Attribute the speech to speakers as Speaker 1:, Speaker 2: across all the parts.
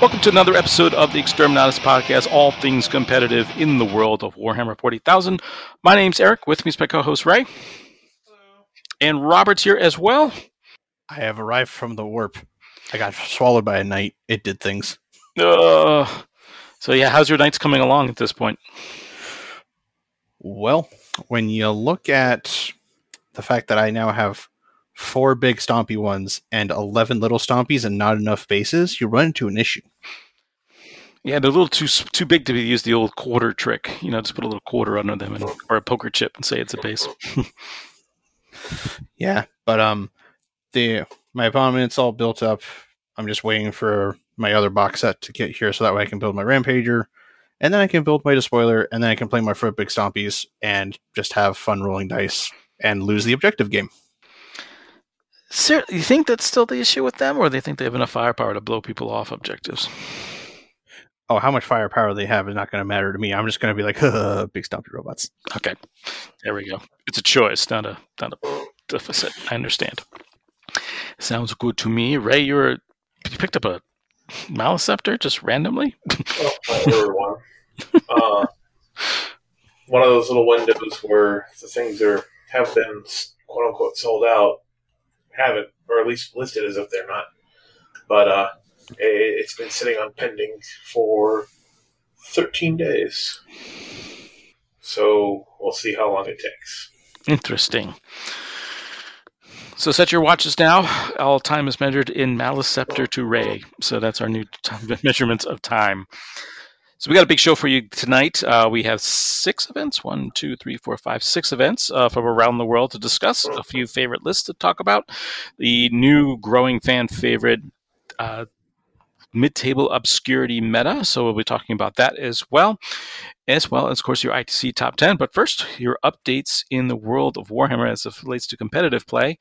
Speaker 1: Welcome to another episode of the Exterminatus Podcast, all things competitive in the world of Warhammer 40,000. My name's Eric. With me is my co host Ray. Hello. And Robert's here as well.
Speaker 2: I have arrived from the warp. I got swallowed by a knight. It did things.
Speaker 1: Uh, so, yeah, how's your nights coming along at this point?
Speaker 2: Well, when you look at the fact that I now have four big stompy ones and 11 little stompies and not enough bases, you run into an issue.
Speaker 1: Yeah, they're a little too too big to use the old quarter trick. You know, just put a little quarter under them and, or a poker chip and say it's a base.
Speaker 2: yeah, but um, the my opponent's all built up. I'm just waiting for my other box set to get here so that way I can build my rampager, and then I can build my despoiler, and then I can play my four big stompies and just have fun rolling dice and lose the objective game.
Speaker 1: Sir, you think that's still the issue with them, or they think they have enough firepower to blow people off objectives?
Speaker 2: Oh, how much firepower they have is not going to matter to me. I'm just going to be like, big stumpy robots.
Speaker 1: Okay, there we go. It's a choice, not a not a deficit. I understand. Sounds good to me. Ray, you were you picked up a Maleceptor just randomly.
Speaker 3: oh, one. Uh, one of those little windows where the things are have been quote unquote sold out have it, or at least listed as if they're not. But uh, it's been sitting on pending for 13 days. So we'll see how long it takes.
Speaker 1: Interesting. So set your watches now. All time is measured in Maleceptor to Ray. So that's our new t- measurements of time. So we got a big show for you tonight. Uh, we have six events one, two, three, four, five, six events uh, from around the world to discuss. A few favorite lists to talk about. The new growing fan favorite uh, mid-table obscurity meta. So we'll be talking about that as well, as well as, of course, your ITC top ten. But first, your updates in the world of Warhammer as it relates to competitive play.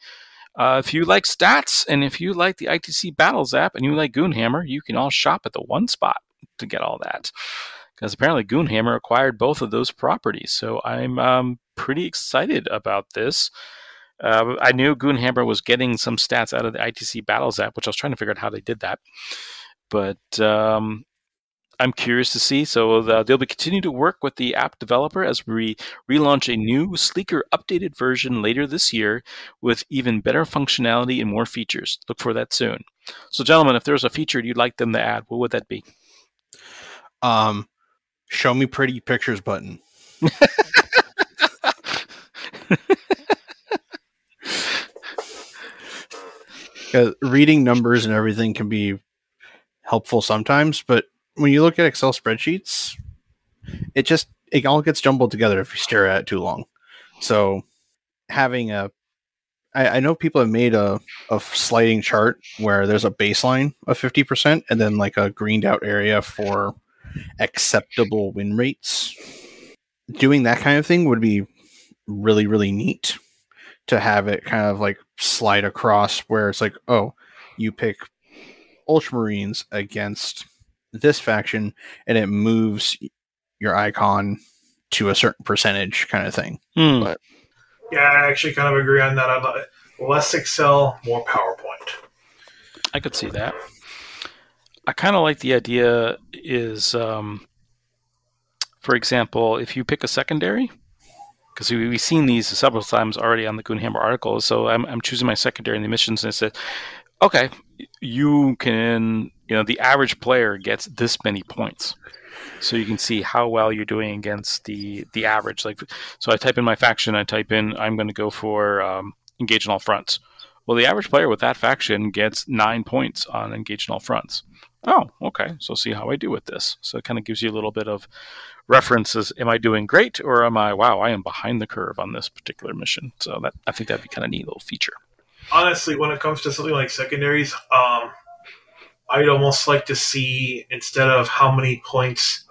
Speaker 1: Uh, if you like stats and if you like the ITC Battles app and you like Goonhammer, you can all shop at the one spot to get all that. Because apparently Goonhammer acquired both of those properties. So I'm um, pretty excited about this. Uh, I knew Goonhammer was getting some stats out of the ITC Battles app, which I was trying to figure out how they did that. But um, I'm curious to see. So the, they'll be continuing to work with the app developer as we relaunch a new, sleeker, updated version later this year with even better functionality and more features. Look for that soon. So, gentlemen, if there's a feature you'd like them to add, what would that be?
Speaker 2: Um, show me pretty pictures button. reading numbers and everything can be helpful sometimes, but when you look at Excel spreadsheets, it just it all gets jumbled together if you stare at it too long. So having a I, I know people have made a, a sliding chart where there's a baseline of 50% and then like a greened out area for acceptable win rates. Doing that kind of thing would be really, really neat to have it kind of like slide across where it's like, oh, you pick Ultramarines against this faction and it moves your icon to a certain percentage kind of thing.
Speaker 1: Hmm. But
Speaker 3: yeah, I actually kind of agree on that. i less Excel, more PowerPoint.
Speaker 1: I could see that. I kind of like the idea is, um, for example, if you pick a secondary, because we, have seen these several times already on the Goonhammer articles. So I'm, I'm choosing my secondary in the missions, and it said, okay, you can, you know, the average player gets this many points. So you can see how well you're doing against the the average. Like, so I type in my faction. I type in I'm going to go for um, engage all fronts. Well, the average player with that faction gets nine points on engage all fronts oh, okay, so see how I do with this. So it kind of gives you a little bit of references. Am I doing great, or am I, wow, I am behind the curve on this particular mission? So that I think that'd be kind of neat little feature.
Speaker 3: Honestly, when it comes to something like secondaries, um, I'd almost like to see instead of how many points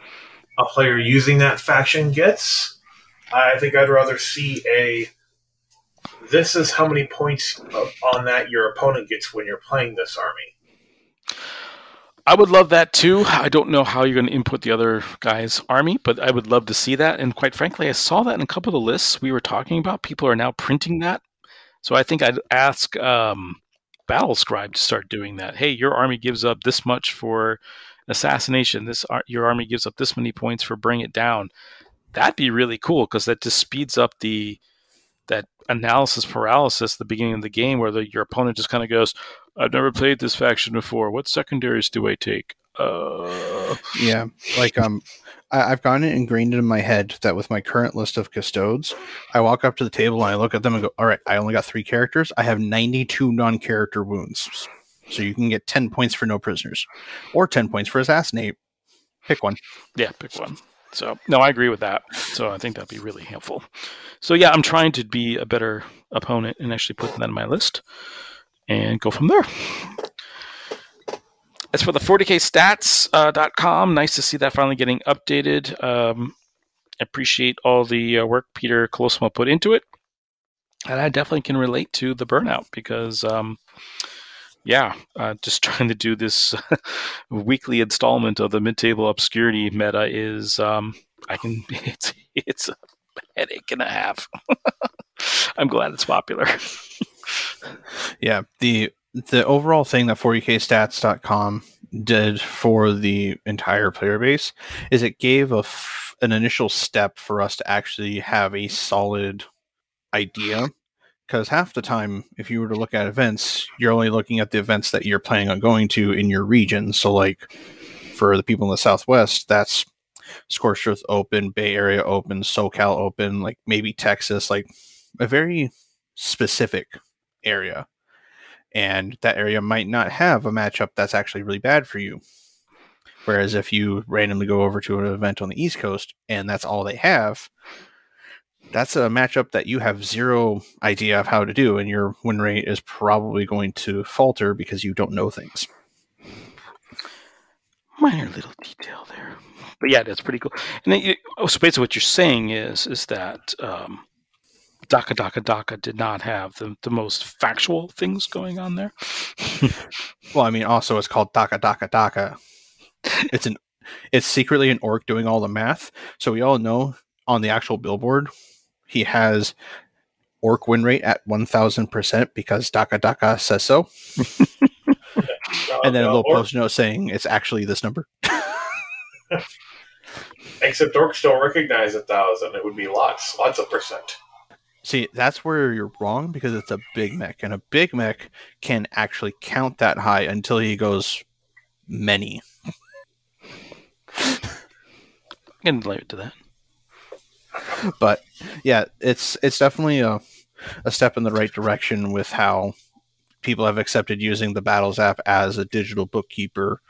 Speaker 3: a player using that faction gets, I think I'd rather see a this is how many points on that your opponent gets when you're playing this army.
Speaker 1: I would love that too. I don't know how you're going to input the other guy's army, but I would love to see that. And quite frankly, I saw that in a couple of the lists we were talking about. People are now printing that. So I think I'd ask um, Battlescribe to start doing that. Hey, your army gives up this much for assassination. This your army gives up this many points for bring it down. That'd be really cool because that just speeds up the that analysis paralysis the beginning of the game where the, your opponent just kind of goes, "I've never played this faction before. What secondaries do I take?" Uh,
Speaker 2: Yeah, like um, I, I've gotten it ingrained in my head that with my current list of custodes, I walk up to the table and I look at them and go, "All right, I only got three characters. I have ninety-two non-character wounds, so you can get ten points for no prisoners, or ten points for assassinate. Pick one."
Speaker 1: Yeah, pick one. So no, I agree with that. So I think that'd be really helpful. So yeah, I'm trying to be a better opponent and actually put that in my list and go from there. As for the 40kstats.com, nice to see that finally getting updated. Um, appreciate all the uh, work Peter Colosimo put into it. And I definitely can relate to the burnout because, um, yeah, uh, just trying to do this weekly installment of the mid-table obscurity meta is um, I can it's it's a headache and a half. I'm glad it's popular.
Speaker 2: Yeah, the the overall thing that 40kstats.com did for the entire player base is it gave a f- an initial step for us to actually have a solid idea. Because half the time if you were to look at events you're only looking at the events that you're planning on going to in your region. So like for the people in the southwest that's scorched earth open bay area open socal open like maybe texas like a very specific area and that area might not have a matchup that's actually really bad for you. Whereas if you randomly go over to an event on the East Coast and that's all they have, that's a matchup that you have zero idea of how to do, and your win rate is probably going to falter because you don't know things.
Speaker 1: Minor little detail there, but yeah, that's pretty cool. And then you, oh, so basically, what you're saying is is that um, Daka Daka Daka did not have the, the most factual things going on there.
Speaker 2: Well, I mean, also it's called Daka Daka Daka. It's an it's secretly an orc doing all the math. So we all know on the actual billboard he has orc win rate at one thousand percent because Daka Daka says so. and then a little post note saying it's actually this number.
Speaker 3: Except orcs don't recognize a thousand. It would be lots, lots of percent.
Speaker 2: See, that's where you're wrong because it's a big mech, and a big mech can actually count that high until he goes many.
Speaker 1: I can relate to that.
Speaker 2: But yeah, it's it's definitely a a step in the right direction with how people have accepted using the Battles app as a digital bookkeeper,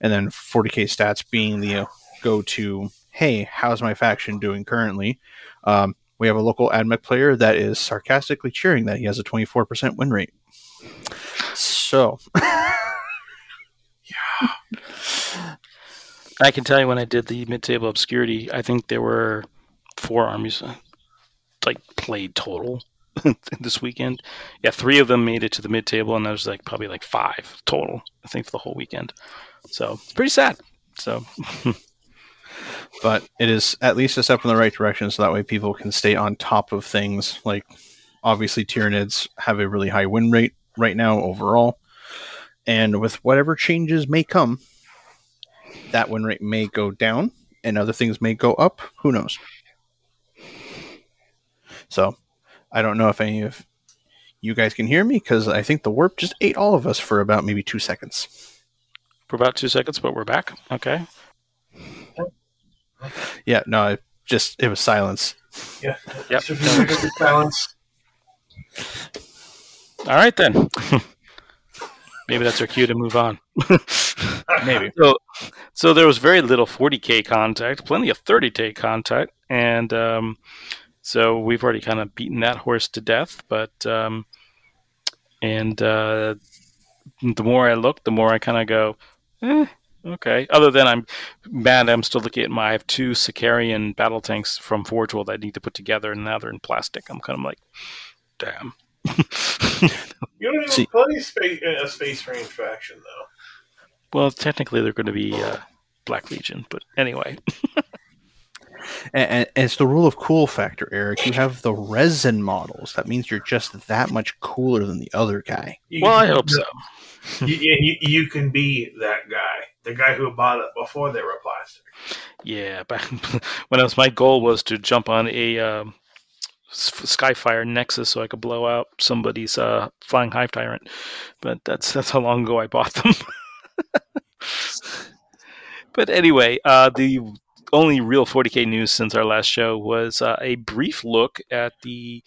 Speaker 2: and then 40k stats being the go-to. Hey, how's my faction doing currently? Um, we have a local AdMech player that is sarcastically cheering that he has a 24% win rate. So, yeah.
Speaker 1: I can tell you when I did the mid-table obscurity, I think there were four armies uh, like played total this weekend. Yeah, three of them made it to the mid-table, and there's like probably like five total. I think for the whole weekend. So it's pretty sad. So
Speaker 2: but it is at least a step in the right direction so that way people can stay on top of things. Like obviously Tyranids have a really high win rate right now overall. And with whatever changes may come that win rate may go down and other things may go up. Who knows? So i don't know if any of you guys can hear me because i think the warp just ate all of us for about maybe two seconds.
Speaker 1: For about two seconds, but we're back. Okay.
Speaker 2: Yeah no it just it was silence
Speaker 3: Yeah.
Speaker 1: Yep.
Speaker 3: So if you look at balance,
Speaker 1: All right then. Maybe that's our cue to move on.
Speaker 2: maybe
Speaker 1: So, so there was very little 40k contact, plenty of 30k contact, and um, so we've already kind of beaten that horse to death. But um, and uh, the more I look, the more I kind of go, eh, okay. Other than I'm mad, I'm still looking at my I have two Sicarian battle tanks from Forge World that I need to put together, and now they're in plastic. I'm kind of like, damn.
Speaker 3: you don't even
Speaker 2: See-
Speaker 3: play space, a space range faction, though.
Speaker 1: well, technically they're going to be uh, Black Legion, but anyway.
Speaker 2: And, and it's the rule of cool factor, Eric. You have the resin models. That means you're just that much cooler than the other guy.
Speaker 3: You
Speaker 1: Well, I hope so.
Speaker 3: You, you, you can be that guy, the guy who bought it before they were plastic.
Speaker 1: Yeah, back when I was my goal was to jump on a um, Skyfire Nexus so I could blow out somebody's uh, flying hive tyrant, but that's that's how long ago I bought them. but anyway, uh, the only real 40k news since our last show was uh, a brief look at the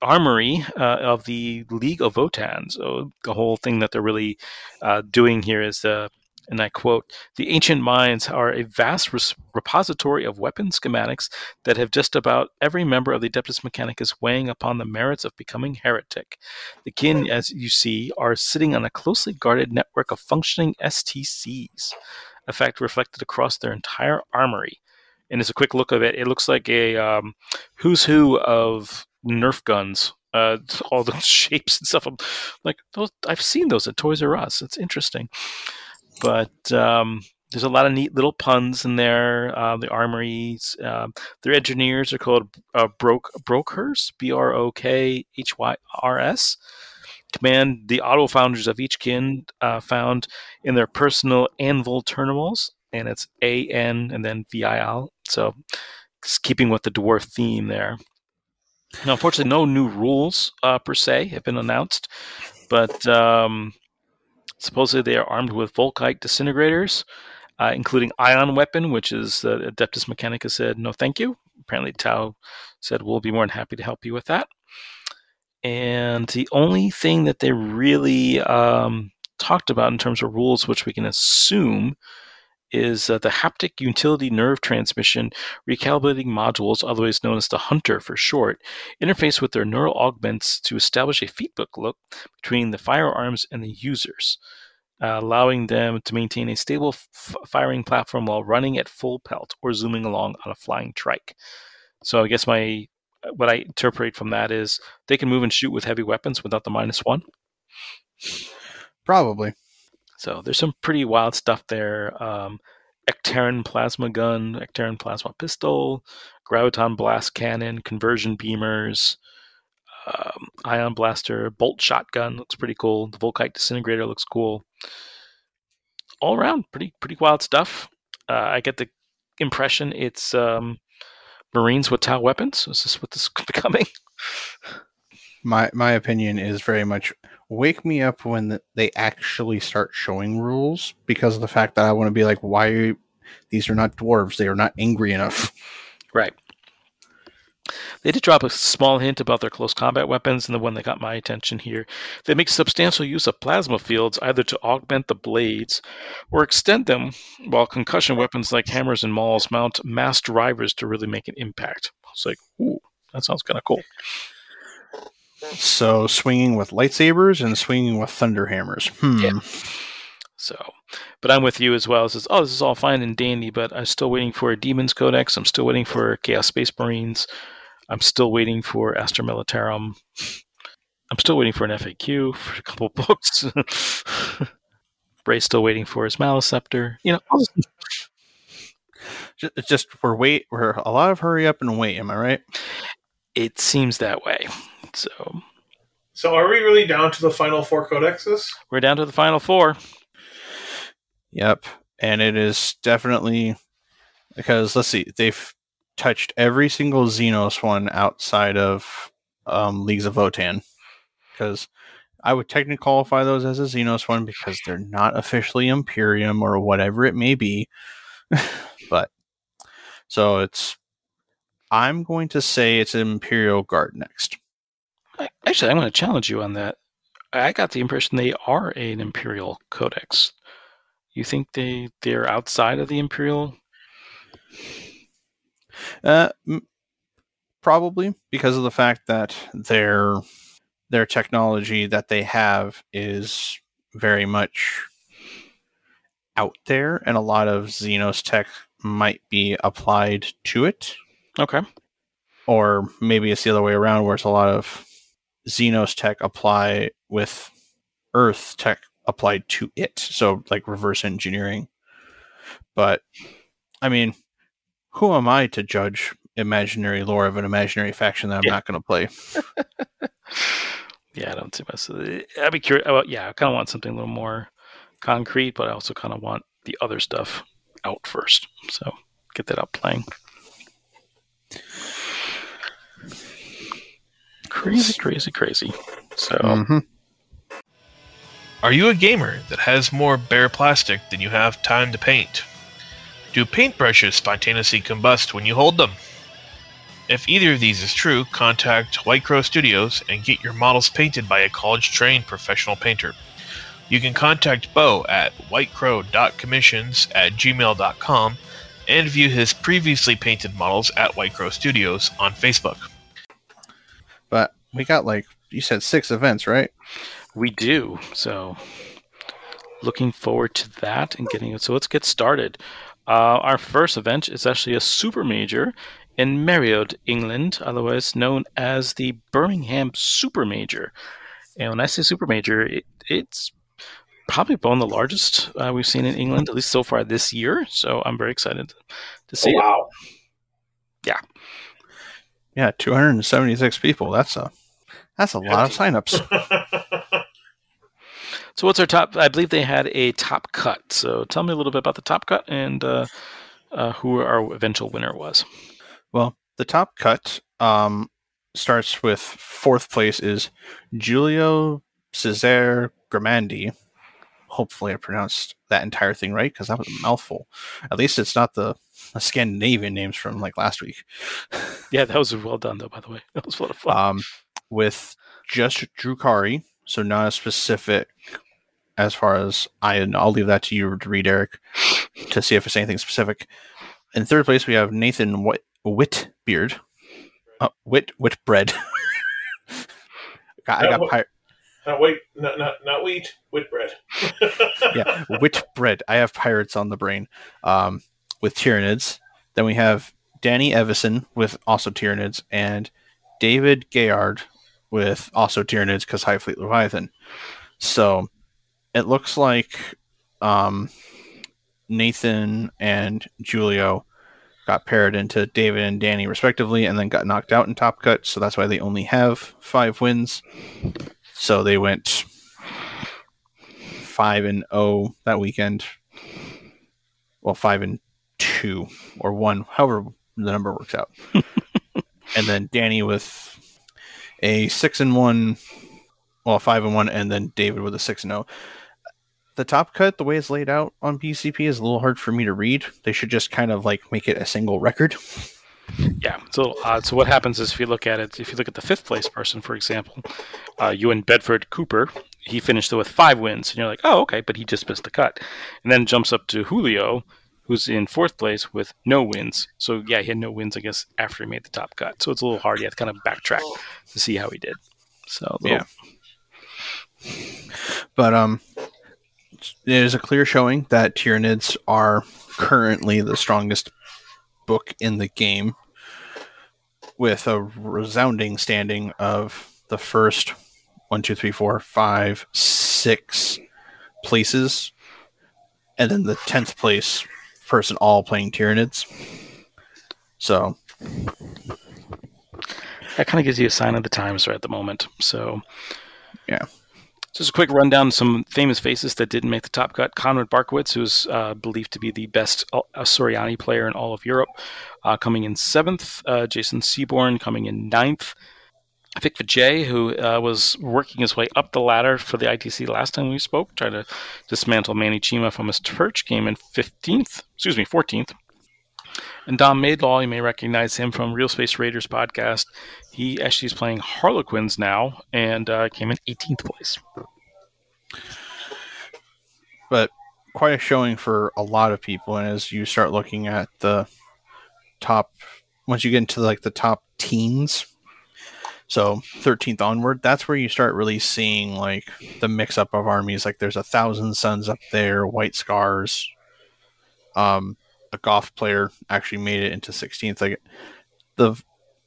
Speaker 1: armory uh, of the League of Votann. So the whole thing that they're really uh, doing here is the and I quote, the ancient mines are a vast res- repository of weapon schematics that have just about every member of the Adeptus Mechanicus weighing upon the merits of becoming heretic. The kin, as you see, are sitting on a closely guarded network of functioning STCs, a fact reflected across their entire armory. And as a quick look of it, it looks like a um, who's who of Nerf guns. Uh, all the shapes and stuff. I'm like, those, I've seen those at Toys R Us. It's interesting but um, there's a lot of neat little puns in there. Uh, the armories, um, their engineers are called uh, broke brokers, B R O K H Y R S. Command the auto founders of each kin uh, found in their personal anvil terminals, and it's A N and then V I L. So, keeping with the dwarf theme there. Now, unfortunately, no new rules uh, per se have been announced, but um, Supposedly, they are armed with Volkite disintegrators, uh, including ion weapon, which is uh, Adeptus Mechanica said no, thank you. Apparently, Tau said we'll be more than happy to help you with that. And the only thing that they really um, talked about in terms of rules, which we can assume, is uh, the haptic utility nerve transmission recalibrating modules, otherwise known as the Hunter for short, interface with their neural augments to establish a feedback loop between the firearms and the users, uh, allowing them to maintain a stable f- firing platform while running at full pelt or zooming along on a flying trike. So I guess my what I interpret from that is they can move and shoot with heavy weapons without the minus one.
Speaker 2: Probably.
Speaker 1: So there's some pretty wild stuff there. Um, Ecterin plasma gun, Ecterin plasma pistol, graviton blast cannon, conversion beamers, um, ion blaster, bolt shotgun looks pretty cool. The Volkite disintegrator looks cool. All around, pretty pretty wild stuff. Uh, I get the impression it's um, Marines with Tau weapons. Is this what this is becoming?
Speaker 2: My my opinion is very much wake me up when the, they actually start showing rules because of the fact that I want to be like, why are you, these are not dwarves? They are not angry enough.
Speaker 1: Right. They did drop a small hint about their close combat weapons, and the one that got my attention here. They make substantial use of plasma fields either to augment the blades or extend them, while concussion weapons like hammers and mauls mount mass drivers to really make an impact. It's like, ooh, that sounds kind of cool.
Speaker 2: So swinging with lightsabers and swinging with thunder hammers. Hmm.
Speaker 1: Yeah. So, but I'm with you as well. It says, oh, this is all fine and dandy, but I'm still waiting for a Demons Codex. I'm still waiting for Chaos Space Marines. I'm still waiting for Astra Militarum. I'm still waiting for an FAQ for a couple books. Bray's still waiting for his Maleceptor. You know, all this-
Speaker 2: Ju- It's just we're wait we're a lot of hurry up and wait. Am I right?
Speaker 1: it seems that way. So
Speaker 3: So are we really down to the final four codexes?
Speaker 1: we're down to the final four.
Speaker 2: Yep. And it is definitely because let's see, they've touched every single Xenos one outside of um, Leagues of Votann. Because I would technically qualify those as a Xenos one because they're not officially Imperium or whatever it may be. but so it's I'm going to say it's Imperial Guard next.
Speaker 1: Actually, I'm going to challenge you on that. I got the impression they are an Imperial Codex. You think they they're outside of the Imperial?
Speaker 2: Uh, m- probably because of the fact that their their technology that they have is very much out there, and a lot of Xenos tech might be applied to it,
Speaker 1: Okay.
Speaker 2: or maybe it's the other way around, where it's a lot of Xenos tech apply with Earth tech applied to it, so like reverse engineering. But I mean, who am I to judge imaginary lore of an imaginary faction that I'm
Speaker 1: Yeah.
Speaker 2: not going to play?
Speaker 1: Yeah, I don't see much. I'd be curious. Well, yeah, I kind of want something a little more concrete, but I also kind of want the other stuff out first. So get that out playing. Crazy, crazy, crazy. So
Speaker 2: Mhm.
Speaker 4: Are you a gamer that has more bare plastic than you have time to paint? Do paintbrushes spontaneously combust when you hold them? If either of these is true, contact White Crow Studios and get your models painted by a college trained professional painter. You can contact Bo at whitecrow.commissions at gmail.com and view his previously painted models at White Crow Studios on Facebook.
Speaker 2: But we got like you said six events, right?
Speaker 1: we do. So looking forward to that and getting it. So let's get started. Uh, our first event is actually a super major in Marriott, England, otherwise known as the Birmingham Super Major. And when I say super major, it, it's probably one of the largest uh, we've seen in England, at least so far this year. So I'm very excited to see
Speaker 3: Oh,
Speaker 1: it.
Speaker 3: wow.
Speaker 2: Yeah, yeah, 276 people. That's a that's a lot of signups.
Speaker 1: So what's our top? I believe they had a top cut. So tell me a little bit about the top cut and uh, uh, who our eventual winner was.
Speaker 2: Well, the top cut um, starts with fourth place is Giulio Cesare Gramandi. Hopefully, I pronounced that entire thing right because that was a mouthful. At least it's not the, Scandinavian names from like last week.
Speaker 1: Yeah, that was well done, though. By the way, that was a lot of fun.
Speaker 2: um, with just Drew Drukhari, so not as specific as far as I. And I'll leave that to you to read, Eric, to see if it's anything specific. In third place, we have Nathan Whit- Whitbeard, uh, Whit Whitbread. I got
Speaker 3: what-
Speaker 2: pi-
Speaker 3: not wait, not not not wheat, wheat bread.
Speaker 2: yeah, Whitbread. I have pirates on the brain. Um, with Tyranids. Then we have Danny Evison with also Tyranids and David Gayard with also Tyranids because Hive Fleet Leviathan. So it looks like um, Nathan and Julio got paired into David and Danny respectively, and then got knocked out in Top Cut. So that's why they only have five wins. So they went five and zero that weekend. Well, five and two or one, however the number works out. and then Danny with a six and one, well, five and one, and then David with a six and zero. The top cut, the way it's laid out on BCP, is a little hard for me to read. They should just kind of like make it a single record.
Speaker 1: yeah, little odd. So what happens is if you look at it, if you look at the fifth place person, for example, uh, Ewan Bedford Cooper, he finished with five wins, and you're like, oh, okay, but he just missed the cut, and then jumps up to Julio, who's in fourth place with no wins. So yeah, he had no wins, I guess, after he made the top cut. So it's a little hard. You to kind of backtrack to see how he did. So
Speaker 2: Yeah. But um, there's a clear showing that Tyranids are currently the strongest book in the game, with a resounding standing of the first one, two, three, four, five, six places, and then the tenth place person all playing Tyranids. So
Speaker 1: that kind of gives you a sign of the times right at the moment. So,
Speaker 2: Yeah.
Speaker 1: Just a quick rundown some famous faces that didn't make the top cut. Conrad Barkowitz, who's uh, believed to be the best uh, Soriani player in all of Europe, uh, coming in seventh. Uh, Jason Seaborn coming in ninth. Vic Vijay, who uh, was working his way up the ladder for the ITC last time we spoke, trying to dismantle Manny Chima from his perch, came in 15th, excuse me, 14th. And Dom Maidlaw, you may recognize him from Real Space Raiders podcast. He actually is playing Harlequins now and uh, came in 18th place.
Speaker 2: but quite a showing for a lot of people. And as you start looking at the top, once you get into like the top teens, so 13th onward, that's where you start really seeing like the mix up of armies. Like there's a thousand suns up there, white scars. Um, a golf player actually made it into 16th. Like the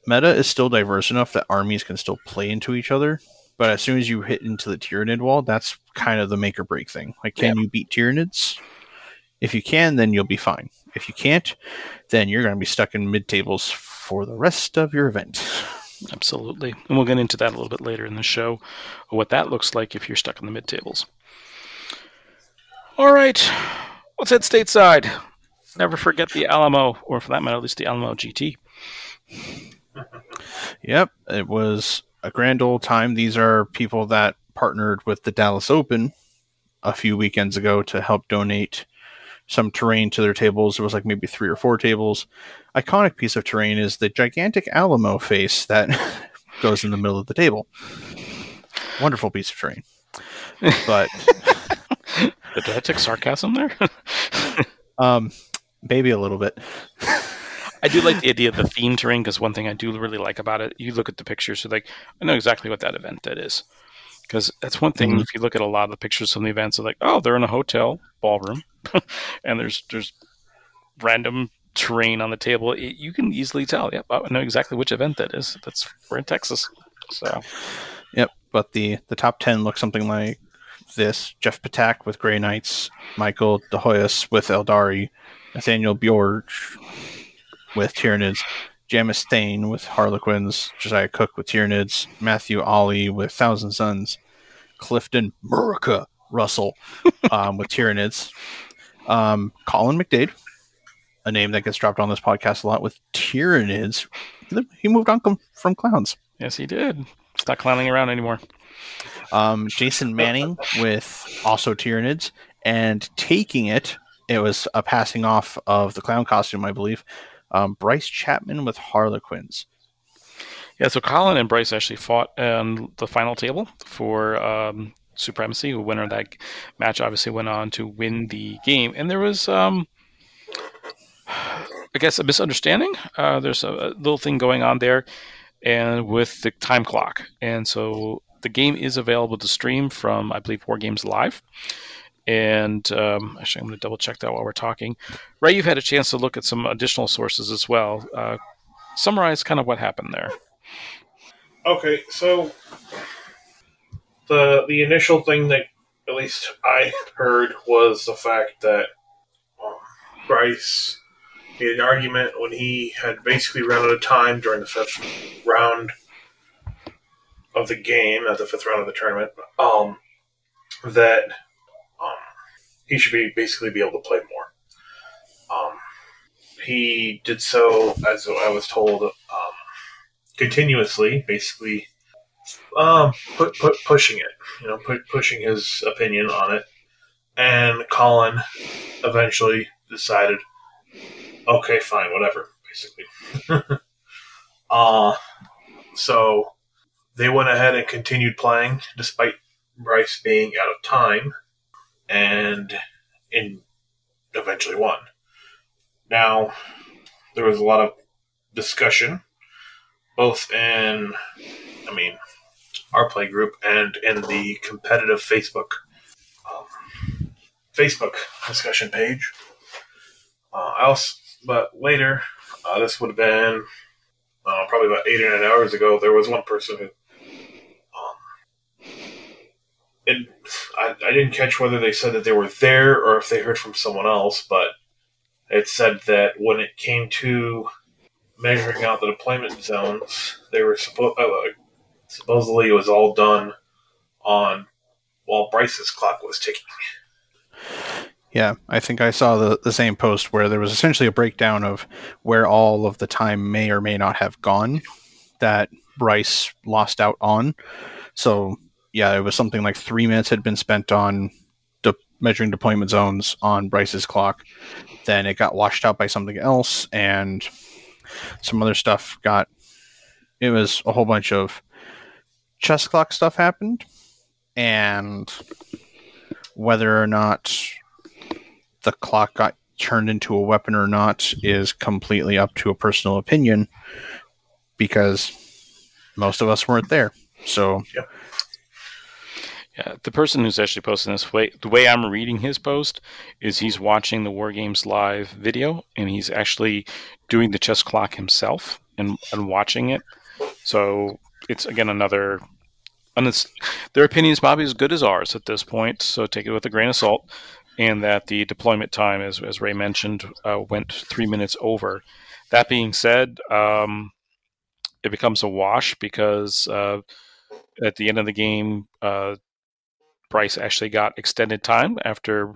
Speaker 2: meta is still diverse enough that armies can still play into each other. But as soon as you hit into the Tyranid wall, that's kind of the make or break thing. Like, can you beat Tyranids? If you can, then you'll be fine. If you can't, then you're going to be stuck in mid tables for the rest of your event.
Speaker 1: Absolutely. And we'll get into that a little bit later in the show, what that looks like if you're stuck in the mid tables. All right, let's head stateside. Never forget the Alamo, or for that matter, at least the Alamo GT.
Speaker 2: Yep, it was a grand old time. These are people that partnered with the Dallas Open a few weekends ago to help donate some terrain to their tables. It was like maybe three or four tables. Iconic piece of terrain is the gigantic Alamo face that goes in the middle of the table. Wonderful piece of terrain. But
Speaker 1: Did I take sarcasm there?
Speaker 2: um maybe a little bit.
Speaker 1: I do like the idea of the theme terrain because one thing I do really like about it, you look at the pictures, you're like, I know exactly what that event that is. Because that's one thing.
Speaker 2: Mhm.
Speaker 1: If you look at a lot of the pictures from the events, they're like, oh, they're in a hotel ballroom, and there's there's random terrain on the table. It, you can easily tell. Yep, I know exactly which event that is. That's we're in Texas. So
Speaker 2: Yep, but the the top ten looks something like this: Jeff Patak with Grey Knights, Michael De Hoyos with Eldari, Nathaniel Bjorge with Tyranids, Jamis Stain with Harlequins, Josiah Cook with Tyranids, Matthew Ollie with Thousand Sons, Clifton Murica Russell um, with Tyranids, um, Colin McDade, a name that gets dropped on this podcast a lot with Tyranids. He moved on com- from clowns.
Speaker 1: yes, he did. He's not clowning around anymore.
Speaker 2: um, Jason Manning with also Tyranids, and taking it, it was a passing off of the clown costume, I believe. Um, Bryce Chapman with Harlequins.
Speaker 1: Yeah, so Colin and Bryce actually fought on the final table for um, supremacy. The winner of that match obviously went on to win the game, and there was, um, I guess, a misunderstanding. Uh, there's a, a little thing going on there, and with the time clock, and so the game is available to stream from, I believe, War Games Live. And um, actually, I'm going to double check that while we're talking. Ray, you've had a chance to look at some additional sources as well. Uh, summarize kind of what happened there.
Speaker 3: Okay, so the the initial thing that at least I heard was the fact that um, Bryce made an argument when he had basically run out of time during the fifth round of the game, at the fifth round of the tournament, um, that he should be basically be able to play more. Um, he did so, as I was told, um, continuously, basically um, put, put pushing it, you know, pushing his opinion on it. And Colin eventually decided, okay, fine, whatever, basically. uh, so they went ahead and continued playing despite Bryce being out of time and in eventually won. Now, there was a lot of discussion, both in, I mean, our play group and in the competitive Facebook um, Facebook discussion page. Uh, I also, but later, uh, this would have been uh, probably about eight or nine hours ago. There was one person who, um, it, I, I didn't catch whether they said that they were there or if they heard from someone else, but it said that when it came to measuring out the deployment zones, they were supposed uh, supposedly it was all done on while Bryce's clock was ticking.
Speaker 2: Yeah, I think I saw the, the same post where there was essentially a breakdown of where all of the time may or may not have gone that Bryce lost out on. So, yeah, it was something like three minutes had been spent on de- measuring deployment zones on Bryce's clock. Then it got washed out by something else, and some other stuff got. It was a whole bunch of chess clock stuff happened, and whether or not the clock got turned into a weapon or not is completely up to a personal opinion because most of us weren't there. So
Speaker 1: Yeah, the person who's actually posting this way, the way I'm reading his post is he's watching the War Games live video and he's actually doing the chess clock himself and, and watching it. So it's again another, and it's their opinion is probably as good as ours at this point. So take it with a grain of salt. and that the deployment time, as, as Ray mentioned, uh, went three minutes over. That being said, um, it becomes a wash because uh, at the end of the game, uh, Bryce actually got extended time after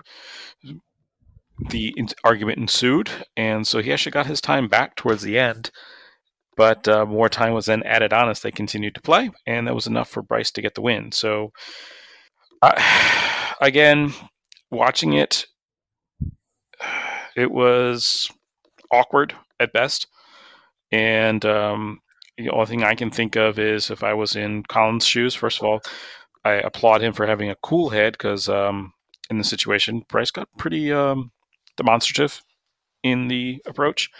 Speaker 1: the argument ensued, and so he actually got his time back towards the end. But uh, more time was then added on as they continued to play, and that was enough for Bryce to get the win. So, uh, again, watching it, it was awkward at best. And um, the only thing I can think of is if I was in Colin's shoes, first of all, I applaud him for having a cool head because um, in the situation, Bryce got pretty um, demonstrative in the approach.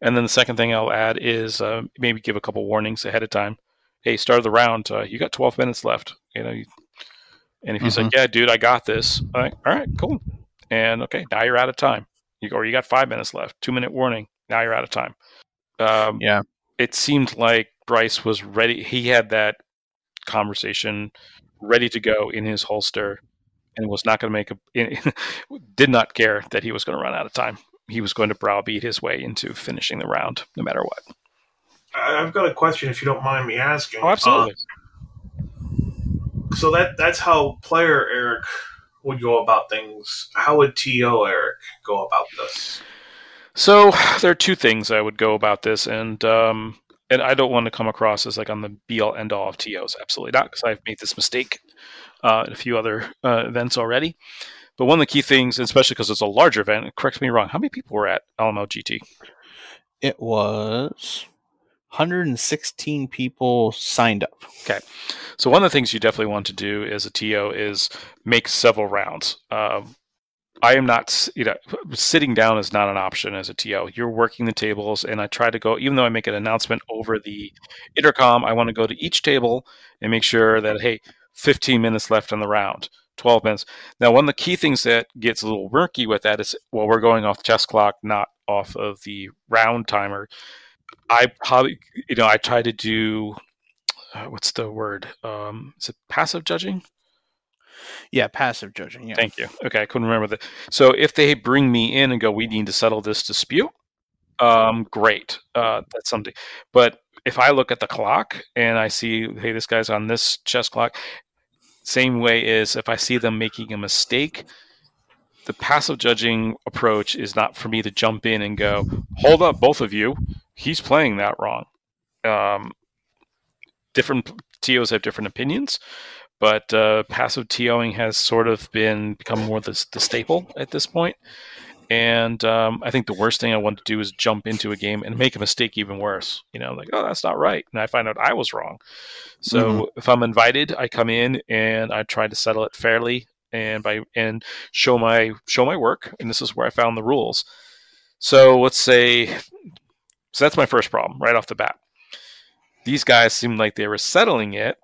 Speaker 1: And then the second thing I'll add is uh, maybe give a couple warnings ahead of time. Hey, start of the round, uh, you got 12 minutes left. You know, and if he's mm-hmm. like, "Yeah, dude, I got this," I'm like, all right, cool. And okay, now you're out of time. You, or you got five minutes left. Two minute warning. Now you're out of time.
Speaker 2: Um, yeah.
Speaker 1: It seemed like Bryce was ready. He had that conversation ready to go in his holster and was not going to make a did not care that he was going to run out of time. He was going to browbeat his way into finishing the round, no matter what.
Speaker 3: I've got a question, if you don't mind me asking.
Speaker 1: Oh, absolutely.
Speaker 3: Uh, so that that's how player Eric would go about things. How would TO Eric go about this?
Speaker 1: So there are two things I would go about this, and um, and I don't want to come across as like I'm the be all end all of TOs. Absolutely not, because I've made this mistake uh, in a few other uh, events already. But one of the key things, especially because it's a larger event, correct me wrong, how many people were at Alamo GT?
Speaker 2: It was 116 people signed up.
Speaker 1: Okay. So one of the things you definitely want to do as a TO is make several rounds. Um, I am not, you know, sitting down is not an option as a TO. You're working the tables, and I try to go, even though I make an announcement over the intercom, I want to go to each table and make sure that, hey, 15 minutes left on the round, 12 minutes. Now, one of the key things that gets a little murky with that is, well, we're going off chess clock, not off of the round timer. I probably, you know, I try to do, uh, what's the word? Um, is it passive judging?
Speaker 2: Yeah, passive judging. Yeah.
Speaker 1: Thank you. Okay, I couldn't remember that. So if they bring me in and go, we need to settle this dispute, um, great. Uh, that's something. But if I look at the clock and I see, hey, this guy's on this chess clock, same way is if I see them making a mistake, the passive judging approach is not for me to jump in and go, hold up, both of you, he's playing that wrong. Um, different TOs have different opinions, but uh, passive TOing has sort of been become more the, the staple at this point. And um, I think the worst thing I want to do is jump into a game and make a mistake even worse. You know, like, oh, that's not right. And I find out I was wrong. So mm-hmm. if I'm invited, I come in and I try to settle it fairly and by and show my show my work. And this is where I found the rules. So let's say, so that's my first problem right off the bat. These guys seemed like they were settling it